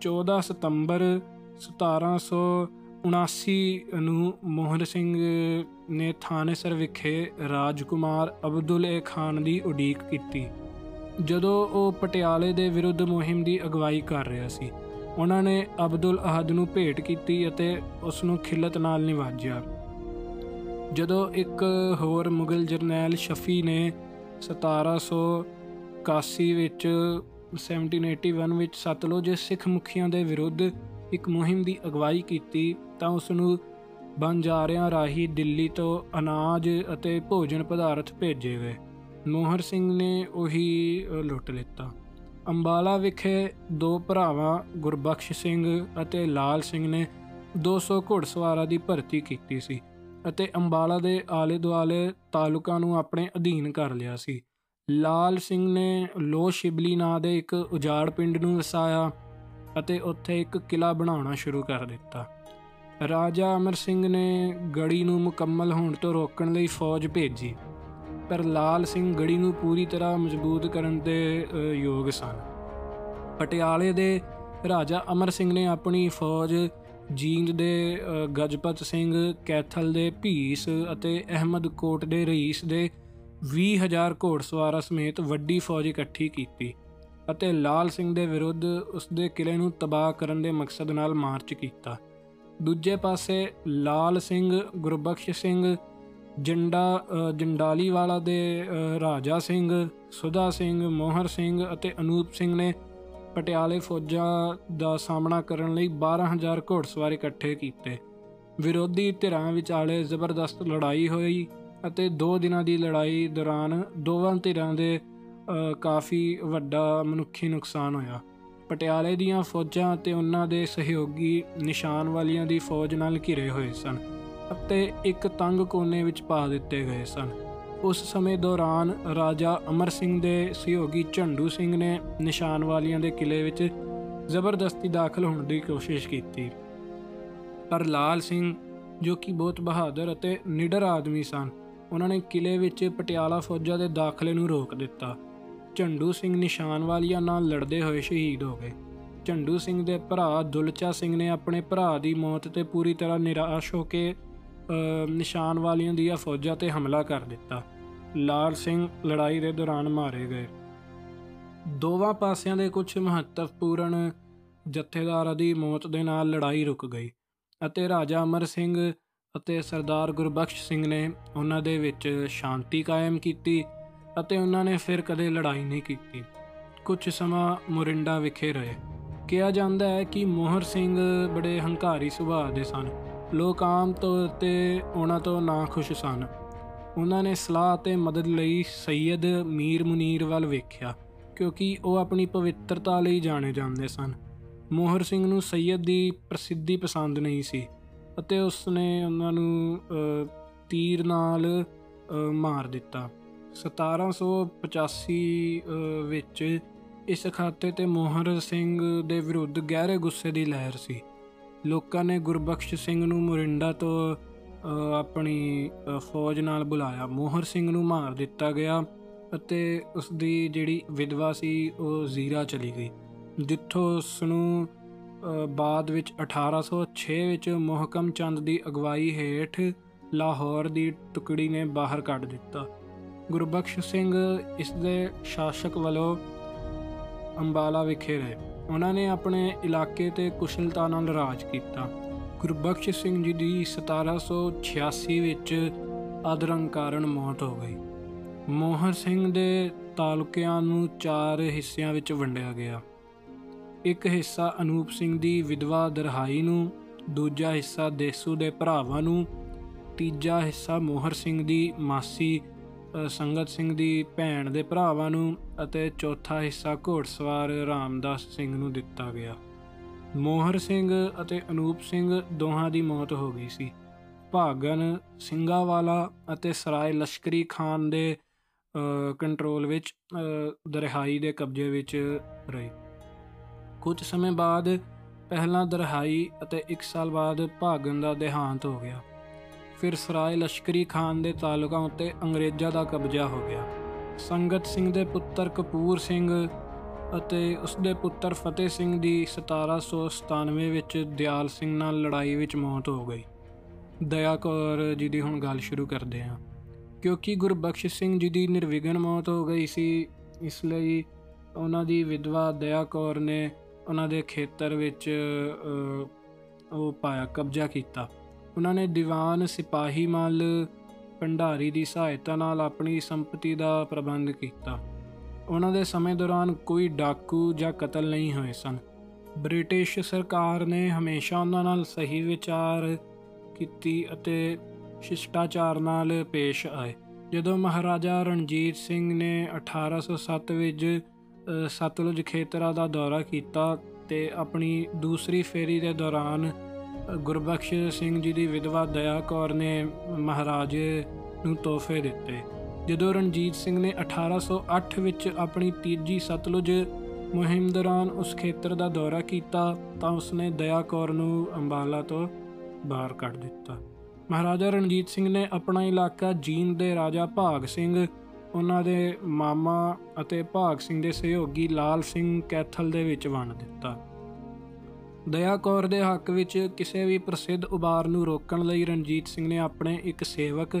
14 ਸਤੰਬਰ 1779 ਨੂੰ ਮੋਹਨ ਸਿੰਘ ਨੇ ਥਾਨੇਸਰ ਵਿਖੇ ਰਾਜਕੁਮਾਰ ਅਬਦੁਲ ਏ ਖਾਨ ਦੀ ਉਡੀਕ ਕੀਤੀ, ਜਦੋਂ ਉਹ ਪਟਿਆਲੇ ਦੇ ਵਿਰੁੱਧ ਮੁਹਿੰਮ ਦੀ ਅਗਵਾਈ ਕਰ ਰਿਹਾ ਸੀ। ਉਹਨਾਂ ਨੇ ਅਬਦੁਲ ਅਹਦ ਨੂੰ ਭੇਟ ਕੀਤੀ ਅਤੇ ਉਸ ਨੂੰ ਖਿਲਤ ਨਾਲ ਨਿਵਾਜਿਆ। ਜਦੋਂ ਇੱਕ ਹੋਰ ਮੁਗਲ ਜਰਨੈਲ ਸ਼ਫੀ ਨੇ 1781 ਵਿੱਚ 1781 ਵਿੱਚ ਸਤਲੁਜ ਸਿੱਖ ਮੁਖੀਆਂ ਦੇ ਵਿਰੁੱਧ ਇੱਕ ਮੁਹਿੰਮ ਦੀ ਅਗਵਾਈ ਕੀਤੀ, ਤਾਂ ਉਸ ਨੂੰ ਬੰਜਾਰਿਆਂ ਰਾਹੀਂ ਦਿੱਲੀ ਤੋਂ ਅਨਾਜ ਅਤੇ ਭੋਜਨ ਪਦਾਰਥ ਭੇਜੇ ਗਏ ਮੋਹਰ ਸਿੰਘ ਨੇ ਉਹੀ ਅ, ਲੁੱਟ ਲਿੱਤਾ। ਅੰਬਾਲਾ ਵਿਖੇ ਦੋ ਭਰਾਵਾਂ ਗੁਰਬਖਸ਼ ਸਿੰਘ ਅਤੇ ਲਾਲ ਸਿੰਘ ਨੇ 200 ਘੋੜਸਵਾਰਾਂ ਦੀ ਭਰਤੀ ਕੀਤੀ ਸੀ ਅਤੇ ਅੰਬਾਲਾ ਦੇ ਆਲੇ-ਦੁਆਲੇ ਤਾਲੁਕਾਂ ਨੂੰ ਆਪਣੇ ਅਧੀਨ ਕਰ ਲਿਆ ਸੀ। ਲਾਲ ਸਿੰਘ ਨੇ ਲੋ ਸ਼ਿਬਲੀ ਨਾਂ ਦੇ ਇੱਕ ਉਜਾੜ ਪਿੰਡ ਨੂੰ ਵਸਾਇਆ ਅਤੇ ਉੱਥੇ ਇੱਕ ਕਿਲਾ ਬਣਾਉਣਾ ਸ਼ੁਰੂ ਕਰ ਦਿੱਤਾ। ਰਾਜਾ ਅਮਰ ਸਿੰਘ ਨੇ ਗੜੀ ਨੂੰ ਮੁਕੰਮਲ ਹੋਣ ਤੋਂ ਰੋਕਣ ਲਈ ਫੌਜ ਭੇਜੀ ਪਰ ਲਾਲ ਸਿੰਘ ਗੜੀ ਨੂੰ ਪੂਰੀ ਤਰ੍ਹਾਂ ਮਜ਼ਬੂਤ ਕਰਨ ਦੇ ਅ, ਯੋਗ ਸਨ। ਪਟਿਆਲੇ ਦੇ ਰਾਜਾ ਅਮਰ ਸਿੰਘ ਨੇ ਆਪਣੀ ਫੌਜ ਜੀਂਦ ਦੇ ਅ, ਗਜਪਤ ਸਿੰਘ ਕੈਥਲ ਦੇ ਭੀਸ ਅਤੇ ਅਹਿਮਦ ਕੋਟ ਦੇ ਰਈਸ ਦੇ 20000 ਘੋੜਸਵਾਰਾਂ ਸਮੇਤ ਵੱਡੀ ਫੌਜ ਇਕੱਠੀ ਕੀਤੀ ਅਤੇ ਲਾਲ ਸਿੰਘ ਦੇ ਵਿਰੁੱਧ ਉਸ ਦੇ ਕਿਲੇ ਨੂੰ ਤਬਾਹ ਕਰਨ ਦੇ ਮਕਸਦ ਨਾਲ ਮਾਰਚ ਕੀਤਾ। ਦੂਜੇ ਪਾਸੇ ਲਾਲ ਸਿੰਘ ਗੁਰਬਖਸ਼ ਸਿੰਘ ਜੰਡਾ ਅ, ਜੰਡਾਲੀ ਵਾਲਾ ਦੇ ਅ, ਰਾਜਾ ਸਿੰਘ ਸੁਦਾ ਸਿੰਘ ਮੋਹਰ ਸਿੰਘ ਅਤੇ ਅਨੂਪ ਸਿੰਘ ਨੇ ਪਟਿਆਲੇ ਫੌਜਾਂ ਦਾ ਸਾਹਮਣਾ ਕਰਨ ਲਈ 12000 ਘੋੜਸਵਾਰ ਇਕੱਠੇ ਕੀਤੇ। ਵਿਰੋਧੀ ਧਿਰਾਂ ਵਿਚਾਲੇ ਜ਼ਬਰਦਸਤ ਲੜਾਈ ਹੋਈ ਅਤੇ 2 ਦਿਨਾਂ ਦੀ ਲੜਾਈ ਦੌਰਾਨ ਦੋਵਾਂ ਧਿਰਾਂ ਦੇ ਅ, ਕਾਫੀ ਵੱਡਾ ਮਨੁੱਖੀ ਨੁਕਸਾਨ ਹੋਇਆ। ਪਟਿਆਲੇ ਦੀਆਂ ਫੌਜਾਂ ਅਤੇ ਉਹਨਾਂ ਦੇ ਸਹਿਯੋਗੀ ਨਿਸ਼ਾਨ ਵਾਲੀਆਂ ਦੀ ਫੌਜ ਨਾਲ ਘਿਰੇ ਹੋਏ ਸਨ ਅਤੇ ਇੱਕ ਤੰਗ ਕੋਨੇ ਵਿੱਚ ਪਾ ਦਿੱਤੇ ਗਏ ਸਨ। ਉਸ ਸਮੇਂ ਦੌਰਾਨ ਰਾਜਾ ਅਮਰ ਸਿੰਘ ਦੇ ਸਹਿਯੋਗੀ ਝੰਡੂ ਸਿੰਘ ਨੇ ਨਿਸ਼ਾਨ ਵਾਲੀਆਂ ਦੇ ਕਿਲੇ ਵਿੱਚ ਜ਼ਬਰਦਸਤੀ ਦਾਖਲ ਹੋਣ ਦੀ ਕੋਸ਼ਿਸ਼ ਕੀਤੀ। ਪਰ ਲਾਲ ਸਿੰਘ, ਜੋ ਕਿ ਬਹੁਤ ਬਹਾਦਰ ਅਤੇ ਨਿਡਰ ਆਦਮੀ ਸਨ, ਉਹਨਾਂ ਨੇ ਕਿਲੇ ਵਿੱਚ ਪਟਿਆਲਾ ਫੌਜਾਂ ਦੇ ਦਾਖਲੇ ਨੂੰ ਰੋਕ ਦਿੱਤਾ। ਝੰਡੂ ਸਿੰਘ ਨਿਸ਼ਾਨ ਵਾਲੀਆਂ ਨਾਲ ਲੜਦੇ ਹੋਏ ਸ਼ਹੀਦ ਹੋ ਗਏ। ਝੰਡੂ ਸਿੰਘ ਦੇ ਭਰਾ ਦੁਲਚਾ ਸਿੰਘ ਨੇ ਆਪਣੇ ਭਰਾ ਦੀ ਮੌਤ ਤੇ ਪੂਰੀ ਤਰ੍ਹਾਂ ਨਿਰਾਸ਼ ਹੋ ਕੇ ਅ, ਨਿਸ਼ਾਨ ਵਾਲੀਆਂ ਦੀਆਂ ਫੌਜਾਂ ਤੇ ਹਮਲਾ ਕਰ ਦਿੱਤਾ। ਲਾਲ ਸਿੰਘ ਲੜਾਈ ਦੇ ਦੌਰਾਨ ਮਾਰੇ ਗਏ। ਦੋਵਾਂ ਪਾਸਿਆਂ ਦੇ ਕੁਝ ਮਹੱਤਵਪੂਰਨ ਜਥੇਦਾਰਾਂ ਦੀ ਮੌਤ ਦੇ ਨਾਲ ਲੜਾਈ ਰੁਕ ਗਈ ਅਤੇ ਰਾਜਾ ਅਮਰ ਸਿੰਘ ਅਤੇ ਸਰਦਾਰ ਗੁਰਬਖਸ਼ ਸਿੰਘ ਨੇ ਉਹਨਾਂ ਦੇ ਵਿੱਚ ਸ਼ਾਂਤੀ ਕਾਇਮ ਕੀਤੀ ਅਤੇ ਉਹਨਾਂ ਨੇ ਫਿਰ ਕਦੇ ਲੜਾਈ ਨਹੀਂ ਕੀਤੀ। ਕੁਝ ਸਮਾਂ ਮੁਰਿੰਡਾ ਵਿਖੇ ਰਹੇ। ਕਿਹਾ ਜਾਂਦਾ ਹੈ ਕਿ ਮੋਹਰ ਸਿੰਘ ਬੜੇ ਹੰਕਾਰੀ ਸੁਭਾਅ ਦੇ ਸਨ। ਲੋਕ ਆਮ ਤੌਰ ਤੇ ਉਹਨਾਂ ਤੋਂ ਨਾਖੁਸ਼ ਸਨ। ਉਹਨਾਂ ਨੇ ਸਲਾਹ ਅਤੇ ਮਦਦ ਲਈ ਸੈਯਦ ਮੀਰ ਮੁਨੀਰ ਵੱਲ ਵੇਖਿਆ ਕਿਉਂਕਿ ਉਹ ਆਪਣੀ ਪਵਿੱਤਰਤਾ ਲਈ ਜਾਣੇ ਜਾਂਦੇ ਸਨ। ਮੋਹਰ ਸਿੰਘ ਨੂੰ ਸੈਯਦ ਦੀ ਪ੍ਰਸਿੱਧੀ ਪਸੰਦ ਨਹੀਂ ਸੀ ਅਤੇ ਉਸ ਨੇ ਉਹਨਾਂ ਨੂੰ ਅ, ਤੀਰ ਨਾਲ ਅ, ਮਾਰ ਦਿੱਤਾ। 1785 ਅ, ਵਿੱਚ ਇਸ ਖਾਤੇ ਤੇ ਮੋਹਰ ਸਿੰਘ ਦੇ ਵਿਰੁੱਧ ਗਹਿਰੇ ਗੁੱਸੇ ਦੀ ਲਹਿਰ ਸੀ। ਲੋਕਾਂ ਨੇ ਗੁਰਬਖਸ਼ ਸਿੰਘ ਨੂੰ ਮੁਰਿੰਡਾ ਤੋਂ ਅ, ਆਪਣੀ ਅ, ਫੌਜ ਨਾਲ ਬੁਲਾਇਆ। ਮੋਹਰ ਸਿੰਘ ਨੂੰ ਮਾਰ ਦਿੱਤਾ ਗਿਆ ਅਤੇ ਉਸ ਦੀ ਜਿਹੜੀ ਵਿਧਵਾ ਸੀ ਉਹ ਜ਼ੀਰਾ ਚਲੀ ਗਈ। ਜਿੱਥੋਂ ਉਸ ਨੂੰ ਅ, ਬਾਅਦ ਵਿੱਚ 1806 ਵਿੱਚ ਮੁਹਕਮ ਚੰਦ ਦੀ ਅਗਵਾਈ ਹੇਠ ਲਾਹੌਰ ਦੀ ਟੁਕੜੀ ਨੇ ਬਾਹਰ ਕੱਢ ਦਿੱਤਾ। ਗੁਰਬਖਸ਼ ਸਿੰਘ ਇਸ ਦੇ ਸ਼ਾਸਕ ਵੱਲੋਂ ਅੰਬਾਲਾ ਵਿਖੇ ਰਹੇ। ਉਹਨਾਂ ਨੇ ਆਪਣੇ ਇਲਾਕੇ ਤੇ ਕੁਸ਼ਲਤਾ ਨਾਲ ਰਾਜ ਕੀਤਾ। ਗੁਰਬਖਸ਼ ਸਿੰਘ ਜੀ ਦੀ 1786 ਵਿੱਚ ਅਧਰੰਗ ਕਾਰਨ ਮੌਤ ਹੋ ਗਈ। ਮੋਹਰ ਸਿੰਘ ਦੇ ਤਾਲੁਕਿਆਂ ਨੂੰ ਚਾਰ ਹਿੱਸਿਆਂ ਵਿੱਚ ਵੰਡਿਆ ਗਿਆ। ਇੱਕ ਹਿੱਸਾ ਅਨੂਪ ਸਿੰਘ ਦੀ ਵਿਧਵਾ ਦਰਹਾਈ ਨੂੰ ਦੂਜਾ ਹਿੱਸਾ ਦੇਸੂ ਦੇ ਭਰਾਵਾਂ ਨੂੰ ਤੀਜਾ ਹਿੱਸਾ ਮੋਹਰ ਸਿੰਘ ਦੀ ਮਾਸੀ ਅ, ਸੰਗਤ ਸਿੰਘ ਦੀ ਭੈਣ ਦੇ ਭਰਾਵਾਂ ਨੂੰ ਅਤੇ ਚੌਥਾ ਹਿੱਸਾ ਘੋੜਸਵਾਰ ਰਾਮਦਾਸ ਸਿੰਘ ਨੂੰ ਦਿੱਤਾ ਗਿਆ। ਮੋਹਰ ਸਿੰਘ ਅਤੇ ਅਨੂਪ ਸਿੰਘ ਦੋਹਾਂ ਦੀ ਮੌਤ ਹੋ ਗਈ ਸੀ। ਭਾਗਨ ਸਿੰਘਾਵਾਲਾ ਅਤੇ ਸਰਾਏ ਲਸ਼ਕਰੀ ਖਾਨ ਦੇ ਅ, ਕੰਟਰੋਲ ਵਿੱਚ ਅ, ਦਰਿਹਾਈ ਦੇ ਕਬਜ਼ੇ ਵਿੱਚ ਰਹੇ। ਕੁਝ ਸਮੇਂ ਬਾਅਦ ਪਹਿਲਾਂ ਦਰਹਾਈ ਅਤੇ 1 ਸਾਲ ਬਾਅਦ ਭਾਗਨ ਦਾ ਦੇਹਾਂਤ ਹੋ ਗਿਆ। ਫਿਰ ਸਰਾਏ ਲਸ਼ਕਰੀ ਖਾਨ ਦੇ ਤਾਲੁਕਾਂ ਉੱਤੇ ਅੰਗਰੇਜ਼ਾਂ ਦਾ ਕਬਜ਼ਾ ਹੋ ਗਿਆ। ਸੰਗਤ ਸਿੰਘ ਦੇ ਪੁੱਤਰ ਕਪੂਰ ਸਿੰਘ ਅਤੇ ਉਸਦੇ ਪੁੱਤਰ ਫਤਿਹ ਸਿੰਘ ਦੀ 1797 ਵਿੱਚ ਦਿਆਲ ਸਿੰਘ ਨਾਲ ਲੜਾਈ ਵਿੱਚ ਮੌਤ ਹੋ ਗਈ। ਦਇਆ ਕੌਰ ਜੀ ਦੀ ਹੁਣ ਗੱਲ ਸ਼ੁਰੂ ਕਰਦੇ ਹਾਂ। ਕਿਉਂਕਿ ਗੁਰਬਖਸ਼ ਸਿੰਘ ਜੀ ਦੀ ਨਿਰਵਿਘਨ ਮੌਤ ਹੋ ਗਈ ਸੀ, ਇਸ ਲਈ ਉਹਨਾਂ ਦੀ ਵਿਧਵਾ ਦਇਆ ਕੌਰ ਨੇ ਉਹਨਾਂ ਦੇ ਖੇਤਰ ਵਿੱਚ ਉਹ ਪਾਇਆ, ਕਬਜ਼ਾ ਕੀਤਾ। ਉਹਨਾਂ ਨੇ ਦੀਵਾਨ ਸਿਪਾਹੀ ਮਲ ਭੰਡਾਰੀ ਦੀ ਸਹਾਇਤਾ ਨਾਲ ਆਪਣੀ ਸੰਪਤੀ ਦਾ ਪ੍ਰਬੰਧ ਕੀਤਾ। ਉਹਨਾਂ ਦੇ ਸਮੇਂ ਦੌਰਾਨ ਕੋਈ ਡਾਕੂ ਜਾਂ ਕਤਲ ਨਹੀਂ ਹੋਏ ਸਨ। ਬ੍ਰਿਟਿਸ਼ ਸਰਕਾਰ ਨੇ ਹਮੇਸ਼ਾ ਉਹਨਾਂ ਨਾਲ ਸਹੀ ਵਿਚਾਰ ਕੀਤੀ ਅਤੇ ਸ਼ਿਸ਼ਟਾਚਾਰ ਨਾਲ ਪੇਸ਼ ਆਏ। ਜਦੋਂ ਮਹਾਰਾਜਾ ਰਣਜੀਤ ਸਿੰਘ ਨੇ 1807 ਵਿੱਚ ਸਤਲੁਜ ਖੇਤਰਾਂ ਦਾ ਦੌਰਾ ਕੀਤਾ ਤੇ ਆਪਣੀ ਦੂਸਰੀ ਫੇਰੀ ਦੇ ਦੌਰਾਨ ਗੁਰਬਖਸ਼ ਸਿੰਘ ਜੀ ਦੀ ਵਿਧਵਾ ਦਇਆ ਕੌਰ ਨੇ ਮਹਾਰਾਜੇ ਨੂੰ ਤੋਹਫੇ ਦਿੱਤੇ। ਜਦੋਂ ਰਣਜੀਤ ਸਿੰਘ ਨੇ 1808 ਵਿੱਚ ਆਪਣੀ ਤੀਜੀ ਸਤਲੁਜ ਮੁਹਿੰਮ ਦੌਰਾਨ ਉਸ ਖੇਤਰ ਦਾ ਦੌਰਾ ਕੀਤਾ, ਤਾਂ ਉਸਨੇ ਦਇਆ ਕੌਰ ਨੂੰ ਅੰਬਾਲਾ ਤੋਂ ਬਾਹਰ ਕੱਢ ਦਿੱਤਾ। ਮਹਾਰਾਜਾ ਰਣਜੀਤ ਸਿੰਘ ਨੇ ਆਪਣਾ ਇਲਾਕਾ ਜੀਂਦ ਦੇ ਰਾਜਾ ਭਾਗ ਸਿੰਘ, ਉਹਨਾਂ ਦੇ ਮਾਮਾ ਅਤੇ ਭਾਗ ਸਿੰਘ ਦੇ ਸਹਿਯੋਗੀ ਲਾਲ ਸਿੰਘ ਕੈਥਲ ਦੇ ਵਿੱਚ ਵੰਡ ਦਿੱਤਾ। ਦਇਆ ਕੌਰ ਦੇ ਹੱਕ ਵਿੱਚ ਕਿਸੇ ਵੀ ਪ੍ਰਸਿੱਧ ਉਬਾਰ ਨੂੰ ਰੋਕਣ ਲਈ ਰਣਜੀਤ ਸਿੰਘ ਨੇ ਆਪਣੇ ਇੱਕ ਸੇਵਕ,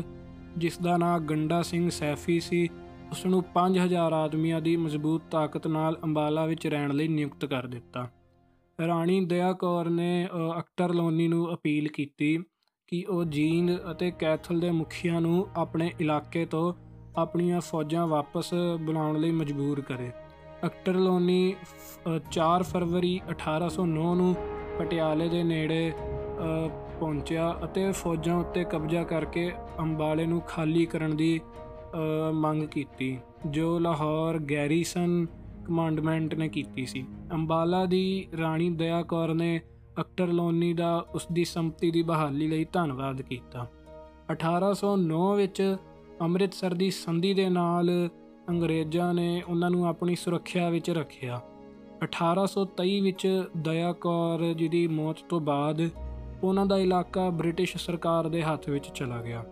ਜਿਸ ਦਾ ਨਾਮ ਗੰਡਾ ਸਿੰਘ ਸੈਫੀ ਸੀ ਉਸ ਨੂੰ 5000 ਆਦਮੀਆਂ ਦੀ ਮਜ਼ਬੂਤ ਤਾਕਤ ਨਾਲ ਅੰਬਾਲਾ ਵਿੱਚ ਰਹਿਣ ਲਈ ਨਿਯੁਕਤ ਕਰ ਦਿੱਤਾ। ਰਾਣੀ ਦਇਆ ਕੌਰ ਨੇ ਅਕਟਰ ਲੋਨੀ ਨੂੰ ਅਪੀਲ ਕੀਤੀ ਕਿ ਉਹ ਜੀਂਦ ਅਤੇ ਕੈਥਲ ਦੇ ਮੁਖੀਆਂ ਨੂੰ ਆਪਣੇ ਇਲਾਕੇ ਤੋਂ ਆਪਣੀਆਂ ਫੌਜਾਂ ਵਾਪਸ ਬੁਲਾਉਣ ਲਈ ਮਜਬੂਰ ਕਰੇ। ਅਕਟਰ ਲੋਨੀ 4 ਫਰਵਰੀ 1809 ਨੂੰ ਪਟਿਆਲੇ ਦੇ ਨੇੜੇ ਪਹੁੰਚਿਆ ਅਤੇ ਫੌਜਾਂ ਉੱਤੇ ਕਬਜ਼ਾ ਕਰਕੇ ਅੰਬਾਲੇ ਨੂੰ ਖਾਲੀ ਕਰਨ ਦੀ ਮੰਗ ਕੀਤੀ, ਜੋ ਲਾਹੌਰ ਗੈਰੀਸਨ ਕਮਾਂਡਮੈਂਟ ਨੇ ਕੀਤੀ ਸੀ। ਅੰਬਾਲਾ ਦੀ ਰਾਣੀ ਦਇਆ ਕੌਰ ਨੇ ਅਕਟਰ ਲੋਨੀ ਦਾ ਉਸ ਦੀ ਸੰਪਤੀ ਦੀ ਬਹਾਲੀ ਲਈ ਧੰਨਵਾਦ ਕੀਤਾ। 1809 ਵਿੱਚ ਅੰਮ੍ਰਿਤਸਰ ਦੀ ਸੰਧੀ ਦੇ ਨਾਲ ਅੰਗਰੇਜ਼ਾਂ ਨੇ ਉਹਨਾਂ ਨੂੰ ਆਪਣੀ ਸੁਰੱਖਿਆ ਵਿੱਚ ਰੱਖਿਆ। 1823 ਵਿੱਚ ਦਇਆ ਕੌਰ ਜੀ ਦੀ ਮੌਤ ਤੋਂ ਬਾਅਦ ਉਹਨਾਂ ਦਾ ਇਲਾਕਾ ਬ੍ਰਿਟਿਸ਼ ਸਰਕਾਰ ਦੇ ਹੱਥ ਵਿੱਚ ਚਲਾ ਗਿਆ।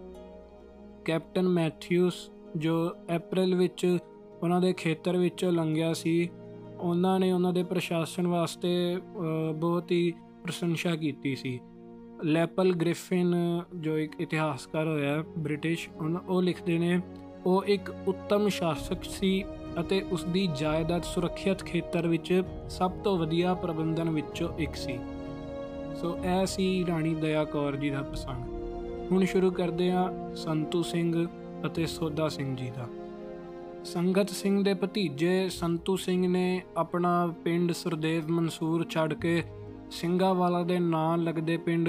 ਕੈਪਟਨ ਮੈਥਿਊਸ ਜੋ ਅਪ੍ਰੈਲ ਵਿੱਚ ਉਹਨਾਂ ਦੇ ਖੇਤਰ ਵਿੱਚੋਂ ਲੰਘਿਆ ਸੀ, ਉਹਨਾਂ ਨੇ ਉਹਨਾਂ ਦੇ ਪ੍ਰਸ਼ਾਸਨ ਵਾਸਤੇ ਬਹੁਤ ਹੀ ਪ੍ਰਸ਼ੰਸਾ ਕੀਤੀ ਸੀ। ਲੈਪਲ ਗ੍ਰਿਫਿਨ ਜੋ ਇੱਕ ਇਤਿਹਾਸਕਾਰ ਹੋਇਆ ਬ੍ਰਿਟਿਸ਼ ਉਹ ਲਿਖਦੇ ਨੇ ਉਹ ਇੱਕ ਉੱਤਮ ਸ਼ਾਸਕ ਸੀ ਅਤੇ ਉਸ ਦੀ ਜਾਇਦਾਦ ਸੁਰੱਖਿਅਤ ਖੇਤਰ ਵਿੱਚ ਸਭ ਤੋਂ ਵਧੀਆ ਪ੍ਰਬੰਧਨ ਵਿੱਚੋਂ ਇੱਕ ਸੀ। ਸੋ ਇਹ ਸੀ ਰਾਣੀ ਦਇਆ ਕੌਰ ਜੀ ਦਾ ਪ੍ਰਸੰਗ। ਹੁਣ ਸ਼ੁਰੂ ਕਰਦੇ ਹਾਂ ਸੰਤੂ ਸਿੰਘ ਅਤੇ ਸੋਦਾ ਸਿੰਘ ਜੀ ਦਾ। ਸੰਗਤ ਸਿੰਘ ਦੇ ਭਤੀਜੇ ਸੰਤੂ ਸਿੰਘ ਨੇ ਆਪਣਾ ਪਿੰਡ ਸੁਰਦੇਵ ਮਨਸੂਰ ਛੱਡ ਕੇ ਸਿੰਘਾਵਾਲਾ ਦੇ ਨਾਂ ਲੱਗਦੇ ਪਿੰਡ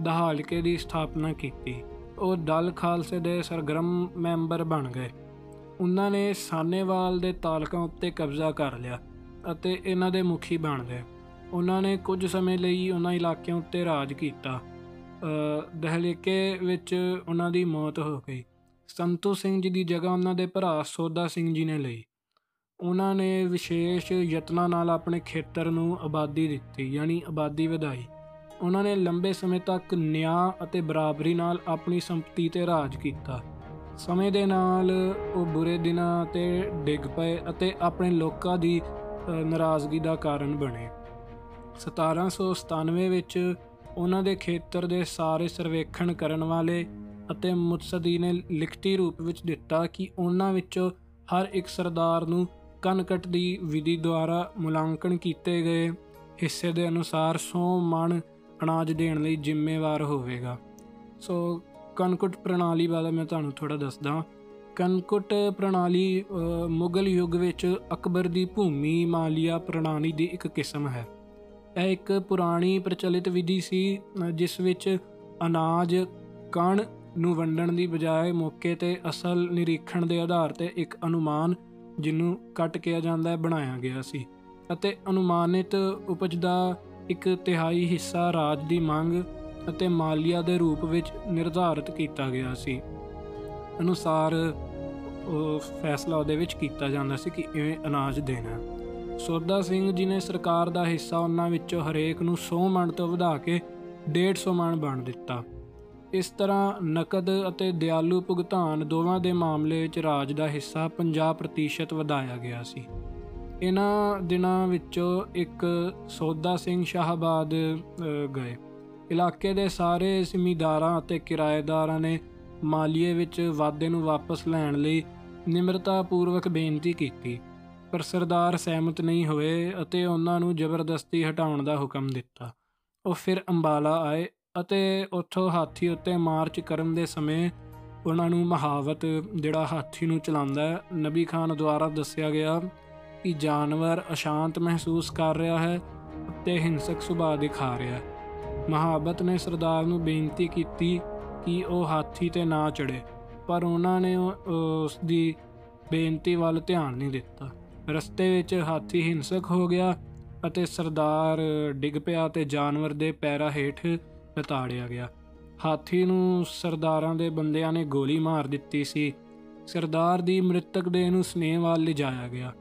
ਦਹਾਲਕੇ ਦੀ ਸਥਾਪਨਾ ਕੀਤੀ। ਉਹ ਦਲ ਖਾਲਸੇ ਦੇ ਸਰਗਰਮ ਮੈਂਬਰ ਬਣ ਗਏ। ਉਹਨਾਂ ਨੇ ਸਾਨੇਵਾਲ ਦੇ ਤਾਲਕਾਂ ਉੱਤੇ ਕਬਜ਼ਾ ਕਰ ਲਿਆ ਅਤੇ ਇਹਨਾਂ ਦੇ ਮੁਖੀ ਬਣ ਗਏ। ਉਹਨਾਂ ਨੇ ਕੁਝ ਸਮੇਂ ਲਈ ਉਹਨਾਂ ਇਲਾਕਿਆਂ ਉੱਤੇ ਰਾਜ ਕੀਤਾ। ਦਹਲੇਕੇ ਵਿੱਚ ਉਹਨਾਂ ਦੀ ਮੌਤ ਹੋ ਗਈ। ਸੰਤੂ ਸਿੰਘ ਜੀ ਦੀ ਜਗ੍ਹਾ ਉਹਨਾਂ ਦੇ ਭਰਾ ਸੋਦਾ ਸਿੰਘ ਜੀ ਨੇ ਲਈ। ਉਹਨਾਂ ਨੇ ਵਿਸ਼ੇਸ਼ ਯਤਨਾਂ ਨਾਲ ਆਪਣੇ ਖੇਤਰ ਨੂੰ ਆਬਾਦੀ ਦਿੱਤੀ, ਯਾਨੀ ਆਬਾਦੀ ਵਧਾਈ। ਉਹਨਾਂ ਨੇ ਲੰਬੇ ਸਮੇਂ ਤੱਕ ਨਿਆਂ ਅਤੇ ਬਰਾਬਰੀ ਨਾਲ ਆਪਣੀ ਸੰਪਤੀ ਤੇ ਰਾਜ ਕੀਤਾ। ਸਮੇਂ ਦੇ ਨਾਲ ਉਹ ਬੁਰੇ ਦਿਨਾਂ ਤੇ ਡਿੱਗ ਪਏ ਅਤੇ ਆਪਣੇ ਲੋਕਾਂ ਦੀ ਨਾਰਾਜ਼ਗੀ ਦਾ ਕਾਰਨ ਬਣੇ। 1797 ਵਿੱਚ ਉਹਨਾਂ ਦੇ ਖੇਤਰ ਦੇ ਸਾਰੇ ਸਰਵੇਖਣ ਕਰਨ ਵਾਲੇ ਅਤੇ ਮੁਤਸਦੀ ਨੇ ਲਿਖਤੀ ਰੂਪ ਵਿੱਚ ਦਿੱਤਾ ਕਿ ਉਹਨਾਂ ਵਿੱਚੋਂ ਹਰ ਇੱਕ ਸਰਦਾਰ ਨੂੰ ਕਨਕਟ ਦੀ ਵਿਧੀ ਦੁਆਰਾ ਮੁਲਾਂਕਣ ਕੀਤੇ ਗਏ ਹਿੱਸੇ ਦੇ ਅਨੁਸਾਰ 100 ਮਣ ਅਨਾਜ ਦੇਣ ਲਈ ਜ਼ਿੰਮੇਵਾਰ ਹੋਵੇਗਾ। ਸੋ ਕਨਕਟ ਪ੍ਰਣਾਲੀ ਬਾਰੇ ਮੈਂ ਤੁਹਾਨੂੰ ਥੋੜਾ ਦੱਸਦਾ। ਕਨਕਟ ਪ੍ਰਣਾਲੀ ਮੁਗਲ ਯੁੱਗ ਵਿੱਚ ਅਕਬਰ ਦੀ ਭੂਮੀ ਮਾਲੀਆ ਪ੍ਰਣਾਲੀ ਦੀ ਇੱਕ ਕਿਸਮ ਹੈ। ਇਹ ਇੱਕ ਪੁਰਾਣੀ ਪ੍ਰਚਲਿਤ ਵਿਧੀ ਸੀ, ਜਿਸ ਵਿੱਚ ਅਨਾਜ, ਕਣ ਨੂੰ ਵੰਡਣ ਦੀ ਬਜਾਏ ਮੌਕੇ ਤੇ ਅਸਲ ਨਿਰੀਖਣ ਦੇ ਆਧਾਰ ਤੇ ਇੱਕ ਅਨੁਮਾਨ, ਜਿਹਨੂੰ ਕੱਟ ਕਿਹਾ ਜਾਂਦਾ ਹੈ, ਬਣਾਇਆ ਗਿਆ ਸੀ। ਅਤੇ ਅਨੁਮਾਨਿਤ ਉਪਜ ਦਾ ਇੱਕ ਤਿਹਾਈ ਹਿੱਸਾ ਰਾਜ ਦੀ ਮੰਗ ਅਤੇ ਮਾਲੀਆ ਦੇ ਰੂਪ ਵਿੱਚ ਨਿਰਧਾਰਿਤ ਕੀਤਾ ਗਿਆ ਸੀ। ਅਨੁਸਾਰ ਉਹ ਫੈਸਲਾ ਉਹਦੇ ਵਿੱਚ ਕੀਤਾ ਜਾਂਦਾ ਸੀ ਕਿ ਇਵੇਂ ਅਨਾਜ ਦੇਣਾ। ਸੋਦਾ ਸਿੰਘ ਜੀ ਨੇ ਸਰਕਾਰ ਦਾ ਹਿੱਸਾ ਉਹਨਾਂ ਵਿੱਚੋਂ ਹਰੇਕ ਨੂੰ 100 ਮਣ ਤੋਂ ਵਧਾ ਕੇ 150 ਮਣ ਬਣ ਦਿੱਤਾ। ਇਸ ਤਰ੍ਹਾਂ ਨਕਦ ਅਤੇ ਦਿਆਲੂ ਭੁਗਤਾਨ ਦੋਵਾਂ ਦੇ ਮਾਮਲੇ ਵਿੱਚ ਰਾਜ ਦਾ ਹਿੱਸਾ 50% ਵਧਾਇਆ ਗਿਆ ਸੀ। ਇਹਨਾਂ ਦਿਨਾਂ ਵਿੱਚੋਂ ਇੱਕ ਸੌਦਾ ਸਿੰਘ ਸ਼ਾਹਬਾਦ ਗਏ। ਇਲਾਕੇ ਦੇ ਸਾਰੇ ਜ਼ਿਮੀਂਦਾਰਾਂ ਅਤੇ ਕਿਰਾਏਦਾਰਾਂ ਨੇ ਮਾਲੀਏ ਵਿੱਚ ਵਾਅਦੇ ਨੂੰ ਵਾਪਸ ਲੈਣ ਲਈ ਨਿਮਰਤਾ ਪੂਰਵਕ ਬੇਨਤੀ ਕੀਤੀ, ਪਰ ਸਰਦਾਰ ਸਹਿਮਤ ਨਹੀਂ ਹੋਏ ਅਤੇ ਉਹਨਾਂ ਨੂੰ ਜ਼ਬਰਦਸਤੀ ਹਟਾਉਣ ਦਾ ਹੁਕਮ ਦਿੱਤਾ। ਉਹ ਫਿਰ ਅੰਬਾਲਾ ਆਏ ਅਤੇ ਉੱਥੋਂ ਹਾਥੀ ਉੱਤੇ ਮਾਰਚ ਕਰਨ ਦੇ ਸਮੇਂ ਉਹਨਾਂ ਨੂੰ ਮਹਾਵਤ, ਜਿਹੜਾ ਹਾਥੀ ਨੂੰ ਚਲਾਉਂਦਾ ਹੈ, ਨਬੀ ਖਾਨ ਦੁਆਰਾ ਦੱਸਿਆ ਗਿਆ ਕਿ ਜਾਨਵਰ ਅਸ਼ਾਂਤ ਮਹਿਸੂਸ ਕਰ ਰਿਹਾ ਹੈ ਅਤੇ ਹਿੰਸਕ ਸੁਭਾਅ ਦਿਖਾ ਰਿਹਾ ਹੈ। ਮਹਾਬਤ ਨੇ ਸਰਦਾਰ ਨੂੰ ਬੇਨਤੀ ਕੀਤੀ ਕਿ ਉਹ ਹਾਥੀ ਤੇ ਨਾ ਚੜੇ ਪਰ ਉਹਨਾਂ ਨੇ ਉਸ ਦੀ ਬੇਨਤੀ ਵੱਲ ਧਿਆਨ ਨਹੀਂ ਦਿੱਤਾ। ਰਸਤੇ ਵਿੱਚ ਹਾਥੀ ਹਿੰਸਕ ਹੋ ਗਿਆ ਅਤੇ ਸਰਦਾਰ ਡਿੱਗ ਪਿਆ ਤੇ ਜਾਨਵਰ ਦੇ ਪੈਰਾਂ ਹੇਠ ਲਤਾੜਿਆ ਗਿਆ। ਹਾਥੀ ਨੂੰ ਸਰਦਾਰਾਂ ਦੇ ਬੰਦਿਆਂ ਨੇ ਗੋਲੀ ਮਾਰ ਦਿੱਤੀ ਸੀ। ਸਰਦਾਰ ਦੀ ਮ੍ਰਿਤਕ ਦੇਹ ਨੂੰ ਸਨੇਹਵਾਲ ਲਿਜਾਇਆ ਗਿਆ।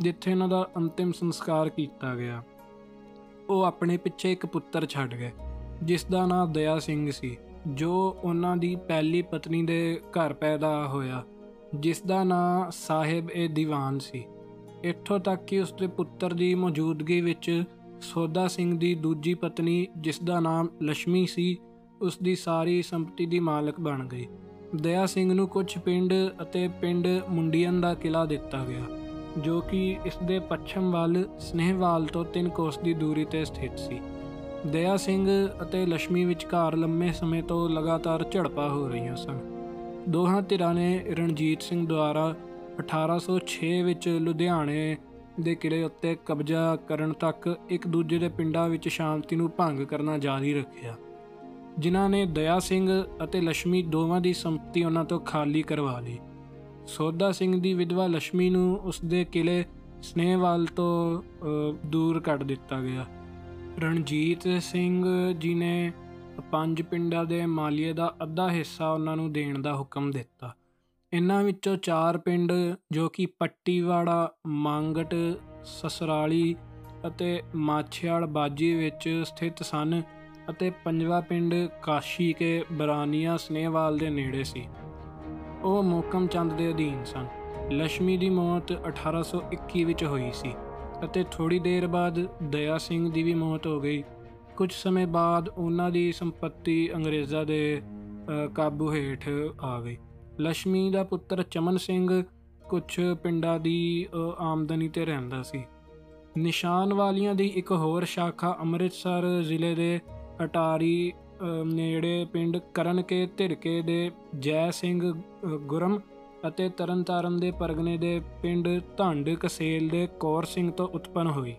ਜਿੱਥੇ ਇਹਨਾਂ ਦਾ ਅੰਤਿਮ ਸੰਸਕਾਰ ਕੀਤਾ ਗਿਆ। ਉਹ ਆਪਣੇ ਪਿੱਛੇ ਇੱਕ ਪੁੱਤਰ ਛੱਡ ਗਏ ਜਿਸ ਦਾ ਨਾਮ ਦਇਆ ਸਿੰਘ ਸੀ, ਜੋ ਉਹਨਾਂ ਦੀ ਪਹਿਲੀ ਪਤਨੀ ਦੇ ਘਰ ਪੈਦਾ ਹੋਇਆ ਜਿਸ ਦਾ ਨਾਮ ਸਾਹਿਬ ਇਹ ਦੀਵਾਨ ਸੀ। ਇੱਥੋਂ ਤੱਕ ਕਿ ਉਸ ਦੇ ਪੁੱਤਰ ਦੀ ਮੌਜੂਦਗੀ ਵਿੱਚ ਸੋਦਾ ਸਿੰਘ ਦੀ ਦੂਜੀ ਪਤਨੀ ਜਿਸ ਦਾ ਨਾਮ ਲక్ష్ਮੀ ਸੀ ਉਸ ਦੀ ਸਾਰੀ ਸੰਪਤੀ ਦੀ ਮਾਲਕ ਬਣ ਗਈ। ਦਇਆ ਸਿੰਘ ਨੂੰ ਕੁਝ ਪਿੰਡ ਅਤੇ ਪਿੰਡ ਮੁੰਡੀਆਂ ਦਾ ਕਿਲਾ ਦਿੱਤਾ ਗਿਆ। ਜੋ ਕਿ ਇਸ ਦੇ ਪੱਛਮ ਵੱਲ ਸਨੇਹਵਾਲ ਤੋਂ 3 ਕੋਸ ਦੀ ਦੂਰੀ ਤੇ ਸਥਿਤ ਸੀ। ਦਇਆ ਸਿੰਘ ਅਤੇ ਲక్ష్ਮੀ ਵਿਚਕਾਰ ਲੰਮੇ ਸਮੇਂ ਤੋਂ ਲਗਾਤਾਰ ਝੜਪਾਂ ਹੋ ਰਹੀਆਂ ਸਨ। ਦੋਹਾਂ ਧਿਰਾਂ ਨੇ ਰਣਜੀਤ ਸਿੰਘ ਦੁਆਰਾ 1806 ਵਿੱਚ ਲੁਧਿਆਣੇ ਦੇ ਕਿਲੇ ਉੱਤੇ ਕਬਜ਼ਾ ਕਰਨ ਤੱਕ ਇੱਕ ਦੂਜੇ ਦੇ ਪਿੰਡਾਂ ਵਿੱਚ ਸ਼ਾਂਤੀ ਨੂੰ ਭੰਗ ਕਰਨਾ ਜਾਰੀ ਰੱਖਿਆ। ਜਿਨ੍ਹਾਂ ਨੇ ਦਇਆ ਸਿੰਘ ਅਤੇ ਲక్ష్ਮੀ ਦੋਵਾਂ ਦੀ ਸੰਪਤੀ ਉਹਨਾਂ ਤੋਂ ਖਾਲੀ ਕਰਵਾ ਲਈ। ਸੋਦਾ ਸਿੰਘ ਦੀ ਵਿਧਵਾ ਲక్ష్ਮੀ ਨੂੰ ਉਸ ਦੇ ਕਿਲੇ ਸਨੇਹਵਾਲ ਤੋਂ ਦੂਰ ਕੱਢ ਦਿੱਤਾ ਗਿਆ। ਰਣਜੀਤ ਸਿੰਘ ਜੀ ਨੇ ਪੰਜ ਪਿੰਡਾਂ ਦੇ ਮਾਲੀਏ ਦਾ ਅੱਧਾ ਹਿੱਸਾ ਉਹਨਾਂ ਨੂੰ ਦੇਣ ਦਾ ਹੁਕਮ ਦਿੱਤਾ। ਇਹਨਾਂ ਵਿੱਚੋਂ ਚਾਰ ਪਿੰਡ ਜੋ ਕਿ ਪੱਟੀਵਾੜਾ, ਮੰਗਟ, ਸਸਰਾਲੀ ਅਤੇ ਮਾਛਿਆਲ ਬਾਜੀ ਵਿੱਚ ਸਥਿਤ ਸਨ ਅਤੇ ਪੰਜਵਾ ਪਿੰਡ ਕਾਸ਼ੀ ਕੇ ਬਰਾਨੀਆ ਸਨੇਹਵਾਲ ਦੇ ਨੇੜੇ ਸੀ। ਉਹ ਮੋਕਮ ਚੰਦ ਦੇ ਅਧੀਨ ਸਨ। ਲక్ష్ਮੀ ਦੀ ਮੌਤ 1821 ਵਿੱਚ ਹੋਈ ਸੀ ਅਤੇ ਥੋੜੀ ਦੇਰ ਬਾਅਦ ਦਇਆ ਸਿੰਘ ਦੀ ਵੀ ਮੌਤ ਹੋ ਗਈ। ਕੁਝ ਸਮੇਂ ਬਾਅਦ ਉਹਨਾਂ ਦੀ ਸੰਪਤੀ ਅੰਗਰੇਜ਼ਾਂ ਦੇ ਕਾਬੂ ਹੇਠ ਆ ਗਈ। ਲక్ష్ਮੀ ਦਾ ਪੁੱਤਰ ਚਮਨ ਸਿੰਘ ਕੁਝ ਪਿੰਡਾਂ ਦੀ ਆਮਦਨੀ ਤੇ ਰਹਿੰਦਾ ਸੀ। ਨਿਸ਼ਾਨ ਵਾਲੀਆਂ ਦੀ ਇੱਕ ਹੋਰ ਸ਼ਾਖਾ ਅੰਮ੍ਰਿਤਸਰ ਜ਼ਿਲ੍ਹੇ ਦੇ ਅਟਾਰੀ ਨੇੜੇ ਪਿੰਡ ਕਰਨ ਕੇ ਧਿਰਕੇ ਦੇ ਜੈ ਸਿੰਘ ਗੁਰਮ ਅਤੇ ਤਰਨਤਾਰਨ ਦੇ ਪਰਗਨੇ ਦੇ ਪਿੰਡ ਧੰਡ ਕਸੇਲ ਦੇ ਕੌਰ ਸਿੰਘ ਤੋਂ ਉਤਪਨ ਹੋਈ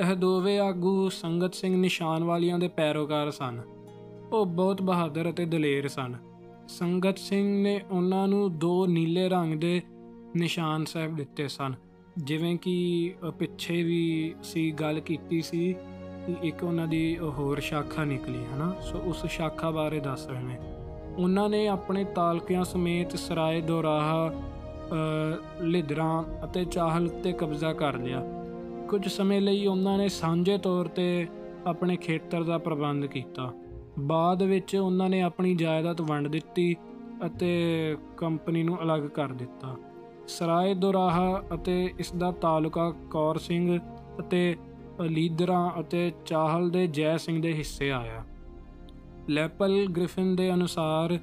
ਇਹ ਦੋਵੇਂ ਆਗੂ ਸੰਗਤ ਸਿੰਘ ਨਿਸ਼ਾਨ ਵਾਲੀਆਂ ਦੇ ਪੈਰੋਕਾਰ ਸਨ। ਉਹ ਬਹੁਤ ਬਹਾਦਰ ਅਤੇ ਦਲੇਰ ਸਨ। ਸੰਗਤ ਸਿੰਘ ਨੇ ਉਹਨਾਂ ਨੂੰ ਦੋ ਨੀਲੇ ਰੰਗ ਦੇ ਨਿਸ਼ਾਨ ਸਾਹਿਬ ਦਿੱਤੇ ਸਨ। ਜਿਵੇਂ ਕਿ ਪਿੱਛੇ ਵੀ ਸੀ, ਗੱਲ ਕੀਤੀ ਸੀ ਕਿ ਇੱਕ ਉਹਨਾਂ ਦੀ ਹੋਰ ਸ਼ਾਖਾ ਨਿਕਲੀ, ਹਨਾ? ਸੋ ਉਸ ਸ਼ਾਖਾ ਬਾਰੇ ਦੱਸ ਰਹੇ ਨੇ। ਉਹਨਾਂ ਨੇ ਆਪਣੇ ਤਾਲਕਿਆਂ ਸਮੇਤ ਸਰਾਏ ਦੋਰਾਹਾ ਲਿਦਰਾਂ ਅਤੇ ਚਾਹਲ ਉੱਤੇ ਕਬਜ਼ਾ ਕਰ ਲਿਆ। ਕੁਝ ਸਮੇਂ ਲਈ ਉਹਨਾਂ ਨੇ ਸਾਂਝੇ ਤੌਰ ਤੇ ਆਪਣੇ ਖੇਤਰ ਦਾ ਪ੍ਰਬੰਧ ਕੀਤਾ। ਬਾਅਦ ਵਿੱਚ ਉਹਨਾਂ ਨੇ ਆਪਣੀ ਜਾਇਦਾਦ ਵੰਡ ਦਿੱਤੀ ਅਤੇ ਕੰਪਨੀ ਨੂੰ ਅਲੱਗ ਕਰ ਦਿੱਤਾ। ਸਰਾਏ ਦੋਰਾਹਾ ਅਤੇ ਇਸ ਦਾ ਤਾਲੁਕਾ ਕੌਰ ਸਿੰਘ ਅਤੇ ਲੀਦਰਾਂ ਅਤੇ ਚਾਹਲ ਦੇ ਜੈ ਸਿੰਘ ਦੇ ਹਿੱਸੇ ਆਇਆ। ਲੈਪਲ ਗ੍ਰਿਫਿਨ ਦੇ ਅਨੁਸਾਰ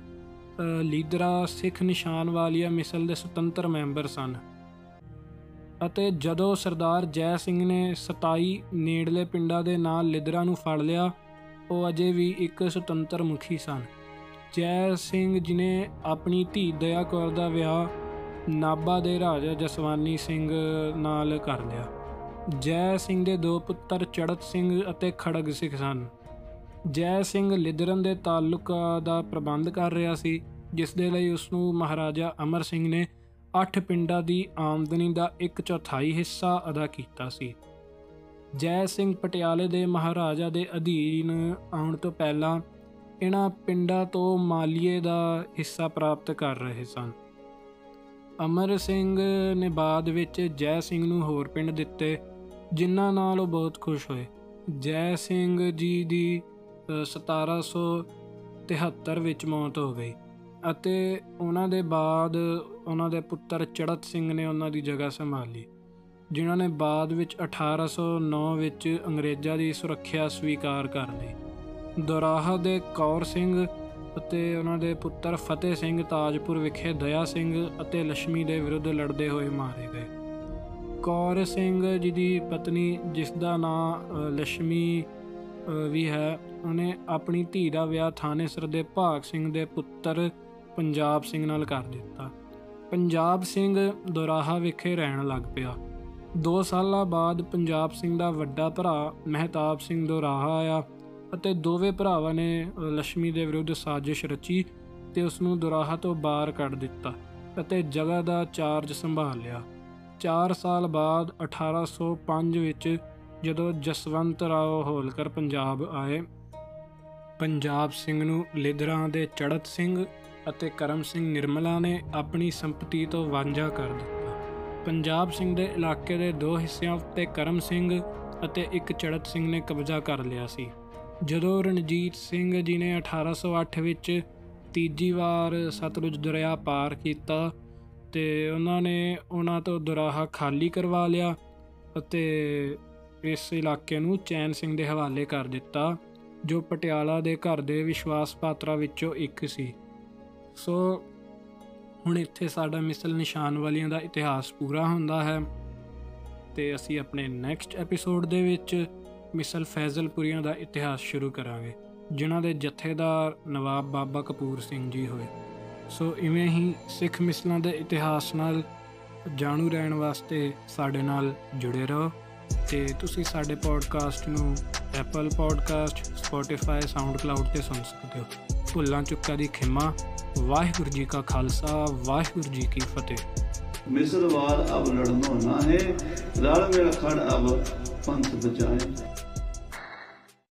ਲੀਦਰਾ ਸਿੱਖ ਨਿਸ਼ਾਨ ਵਾਲੀਆ ਮਿਸਲ ਦੇ ਸੁਤੰਤਰ ਮੈਂਬਰ ਸਨ ਅਤੇ ਜਦੋਂ ਸਰਦਾਰ ਜੈ ਸਿੰਘ ਨੇ 27 ਨੇੜਲੇ ਪਿੰਡਾਂ ਦੇ ਨਾਲ ਲੀਦਰਾ ਨੂੰ ਫੜ ਲਿਆ, ਉਹ ਅਜੇ ਵੀ ਇੱਕ ਸੁਤੰਤਰ ਮੁਖੀ ਸਨ। ਜੈ ਸਿੰਘ ਜਿਨੇ ਆਪਣੀ ਧੀ ਦਇਆ ਕੌਰ ਦਾ ਵਿਆਹ ਨਾਬਾ ਦੇ ਰਾਜਾ ਜਸਵਾਨੀ ਸਿੰਘ ਨਾਲ ਕਰ ਲਿਆ। ਜੈ ਸਿੰਘ ਦੇ ਦੋ ਪੁੱਤਰ ਚੜਤ ਸਿੰਘ ਅਤੇ ਖੜਗ ਸਿੱਖ ਸਨ। ਜੈ ਸਿੰਘ ਲਿਦਰਨ ਦੇ ਤਾਲੁਕਾ ਦਾ ਪ੍ਰਬੰਧ ਕਰ ਰਿਹਾ ਸੀ, ਜਿਸ ਦੇ ਲਈ ਉਸ ਨੂੰ ਮਹਾਰਾਜਾ ਅਮਰ ਸਿੰਘ ਨੇ 8 ਪਿੰਡਾਂ ਦੀ ਆਮਦਨੀ ਦਾ 1 ਚੌਥਾਈ ਹਿੱਸਾ ਅਦਾ ਕੀਤਾ ਸੀ। ਜੈ ਸਿੰਘ ਪਟਿਆਲੇ ਦੇ ਮਹਾਰਾਜਾ ਦੇ ਅਧੀਨ ਆਉਣ ਤੋਂ ਪਹਿਲਾਂ ਇਹਨਾਂ ਪਿੰਡਾਂ ਤੋਂ ਮਾਲੀਏ ਦਾ ਹਿੱਸਾ ਪ੍ਰਾਪਤ ਕਰ ਰਹੇ ਸਨ। ਅਮਰ ਸਿੰਘ ਨੇ ਬਾਅਦ ਵਿੱਚ ਜੈ ਸਿੰਘ ਨੂੰ ਹੋਰ ਪਿੰਡ ਦਿੱਤੇ ਜਿਨ੍ਹਾਂ ਨਾਲ ਉਹ ਬਹੁਤ ਖੁਸ਼ ਹੋਏ। ਜੈ ਸਿੰਘ ਜੀ ਦੀ 1773 ਵਿੱਚ ਮੌਤ ਹੋ ਗਈ ਅਤੇ ਉਹਨਾਂ ਦੇ ਬਾਅਦ ਉਹਨਾਂ ਦੇ ਪੁੱਤਰ ਚੜਤ ਸਿੰਘ ਨੇ ਉਹਨਾਂ ਦੀ ਜਗ੍ਹਾ ਸੰਭਾਲੀ, ਜਿਨ੍ਹਾਂ ਨੇ ਬਾਅਦ ਵਿੱਚ 1809 ਵਿੱਚ ਅੰਗਰੇਜ਼ਾਂ ਦੀ ਸੁਰੱਖਿਆ ਸਵੀਕਾਰ ਕਰ ਲਈ। ਦੋਰਾਹਾ ਦੇ ਕੌਰ ਸਿੰਘ ਅਤੇ ਉਹਨਾਂ ਦੇ ਪੁੱਤਰ ਫਤਿਹ ਸਿੰਘ ਤਾਜਪੁਰ ਵਿਖੇ ਦਇਆ ਸਿੰਘ ਅਤੇ ਲక్ష్ਮੀ ਦੇ ਵਿਰੁੱਧ ਲੜਦੇ ਹੋਏ ਮਾਰੇ ਗਏ। ਕੌਰ ਸਿੰਘ ਜੀ ਦੀ ਪਤਨੀ, ਜਿਸ ਦਾ ਨਾਂ ਲక్ష్ਮੀ ਵੀ ਹੈ, ਉਹਨੇ ਆਪਣੀ ਧੀ ਦਾ ਵਿਆਹ ਥਾਨੇਸਰ ਦੇ ਭਾਗ ਸਿੰਘ ਦੇ ਪੁੱਤਰ ਪੰਜਾਬ ਸਿੰਘ ਨਾਲ ਕਰ ਦਿੱਤਾ। ਪੰਜਾਬ ਸਿੰਘ ਦੁਰਾਹਾ ਵਿਖੇ ਰਹਿਣ ਲੱਗ ਪਿਆ। 2 ਸਾਲਾਂ ਬਾਅਦ ਪੰਜਾਬ ਸਿੰਘ ਦਾ ਵੱਡਾ ਭਰਾ ਮਹਿਤਾਬ ਸਿੰਘ ਦੁਰਾਹਾ ਆਇਆ ਅਤੇ ਦੋਵੇਂ ਭਰਾਵਾਂ ਨੇ ਲక్ష్ਮੀ ਦੇ ਵਿਰੁੱਧ ਸਾਜ਼ਿਸ਼ ਰਚੀ ਤੇ ਉਸ ਨੂੰ ਦੁਰਾਹਾ ਤੋਂ ਬਾਹਰ ਕੱਢ ਦਿੱਤਾ ਅਤੇ ਜਗ੍ਹਾ ਦਾ ਚਾਰਜ ਸੰਭਾਲ ਲਿਆ। 4 ਸਾਲ ਬਾਅਦ 1805 ਵਿੱਚ ਜਦੋਂ ਜਸਵੰਤ ਰਾਓ ਹੋਲਕਰ ਪੰਜਾਬ ਆਏ, ਪੰਜਾਬ ਸਿੰਘ ਨੂੰ ਲਿਦਰਾਂ ਦੇ ਚੜਤ ਸਿੰਘ ਅਤੇ ਕਰਮ ਸਿੰਘ ਨਿਰਮਲਾ ਨੇ ਆਪਣੀ ਸੰਪਤੀ ਤੋਂ ਵਾਂਝਾ ਕਰ ਦਿੱਤਾ। ਪੰਜਾਬ ਸਿੰਘ ਦੇ ਇਲਾਕੇ ਦੇ ਦੋ ਹਿੱਸਿਆਂ ਉੱਤੇ ਕਰਮ ਸਿੰਘ ਅਤੇ ਇੱਕ ਚੜਤ ਸਿੰਘ ਨੇ ਕਬਜ਼ਾ ਕਰ ਲਿਆ ਸੀ। ਜਦੋਂ ਰਣਜੀਤ ਸਿੰਘ ਜੀ ਨੇ 1808 ਵਿੱਚ ਤੀਜੀ ਵਾਰ ਸਤਲੁਜ ਦਰਿਆ ਪਾਰ ਕੀਤਾ ਤੇ ਉਹਨਾਂ ਨੇ ਉਹਨਾਂ ਤੋਂ ਦਰਾਹਾ ਖਾਲੀ ਕਰਵਾ ਲਿਆ ਅਤੇ ਇਸ ਇਲਾਕੇ ਨੂੰ ਚੈਨ ਸਿੰਘ ਦੇ ਹਵਾਲੇ ਕਰ ਦਿੱਤਾ, ਜੋ ਪਟਿਆਲਾ ਦੇ ਘਰ ਦੇ ਵਿਸ਼ਵਾਸ ਪਾਤਰਾ ਵਿੱਚੋਂ ਇੱਕ ਸੀ। ਸੋ, ਹੁਣ ਇੱਥੇ ਸਾਡਾ ਮਿਸਲ ਨਿਸ਼ਾਨ ਵਾਲੀਆਂ ਦਾ ਇਤਿਹਾਸ ਪੂਰਾ ਹੁੰਦਾ ਹੈ ਤੇ ਅਸੀਂ ਆਪਣੇ ਨੈਕਸਟ ਐਪੀਸੋਡ ਦੇ ਵਿੱਚ ਮਿਸਲ ਫੈਜ਼ਲਪੁਰੀਆਂ ਦਾ ਇਤਿਹਾਸ ਸ਼ੁਰੂ ਕਰਾਂਗੇ, ਜਿਨ੍ਹਾਂ ਦੇ ਜਥੇਦਾਰ ਨਵਾਬ ਬਾਬਾ ਕਪੂਰ ਸਿੰਘ ਜੀ ਹੋਏ। ਸੋ ਇਵੇਂ ਹੀ ਸਿੱਖ ਮਿਸਲਾਂ ਦੇ ਇਤਿਹਾਸ ਨਾਲ ਜਾਣੂ ਰਹਿਣ ਵਾਸਤੇ ਸਾਡੇ ਨਾਲ ਜੁੜੇ ਰਹੋ ਤੇ ਤੁਸੀਂ ਸਾਡੇ ਪੋਡਕਾਸਟ ਨੂੰ ਐਪਲ ਪੋਡਕਾਸਟ ਸਪੋਟੀਫਾਈ ਸਾਊਂਡਕਲਾਉਡ ਤੇ ਸੁਣ ਸਕਦੇ ਹੋ। ਭੁੱਲਾਂ ਚੁੱਕਾ ਦੀ ਖਿਮਾ, ਵਾਹਿਗੁਰੂ ਜੀ ਕਾ ਖਾਲਸਾ, ਵਾਹਿਗੁਰੂ ਜੀ ਕੀ ਫਤਿਹ। ਮਿਸਰਵਾਰ ਅਬ ਲੜਨੋ ਨਾ ਹੈ ਰਲ ਮਿਲ ਖੜ ਅਬ ਪੰਥ ਬਚਾਏ।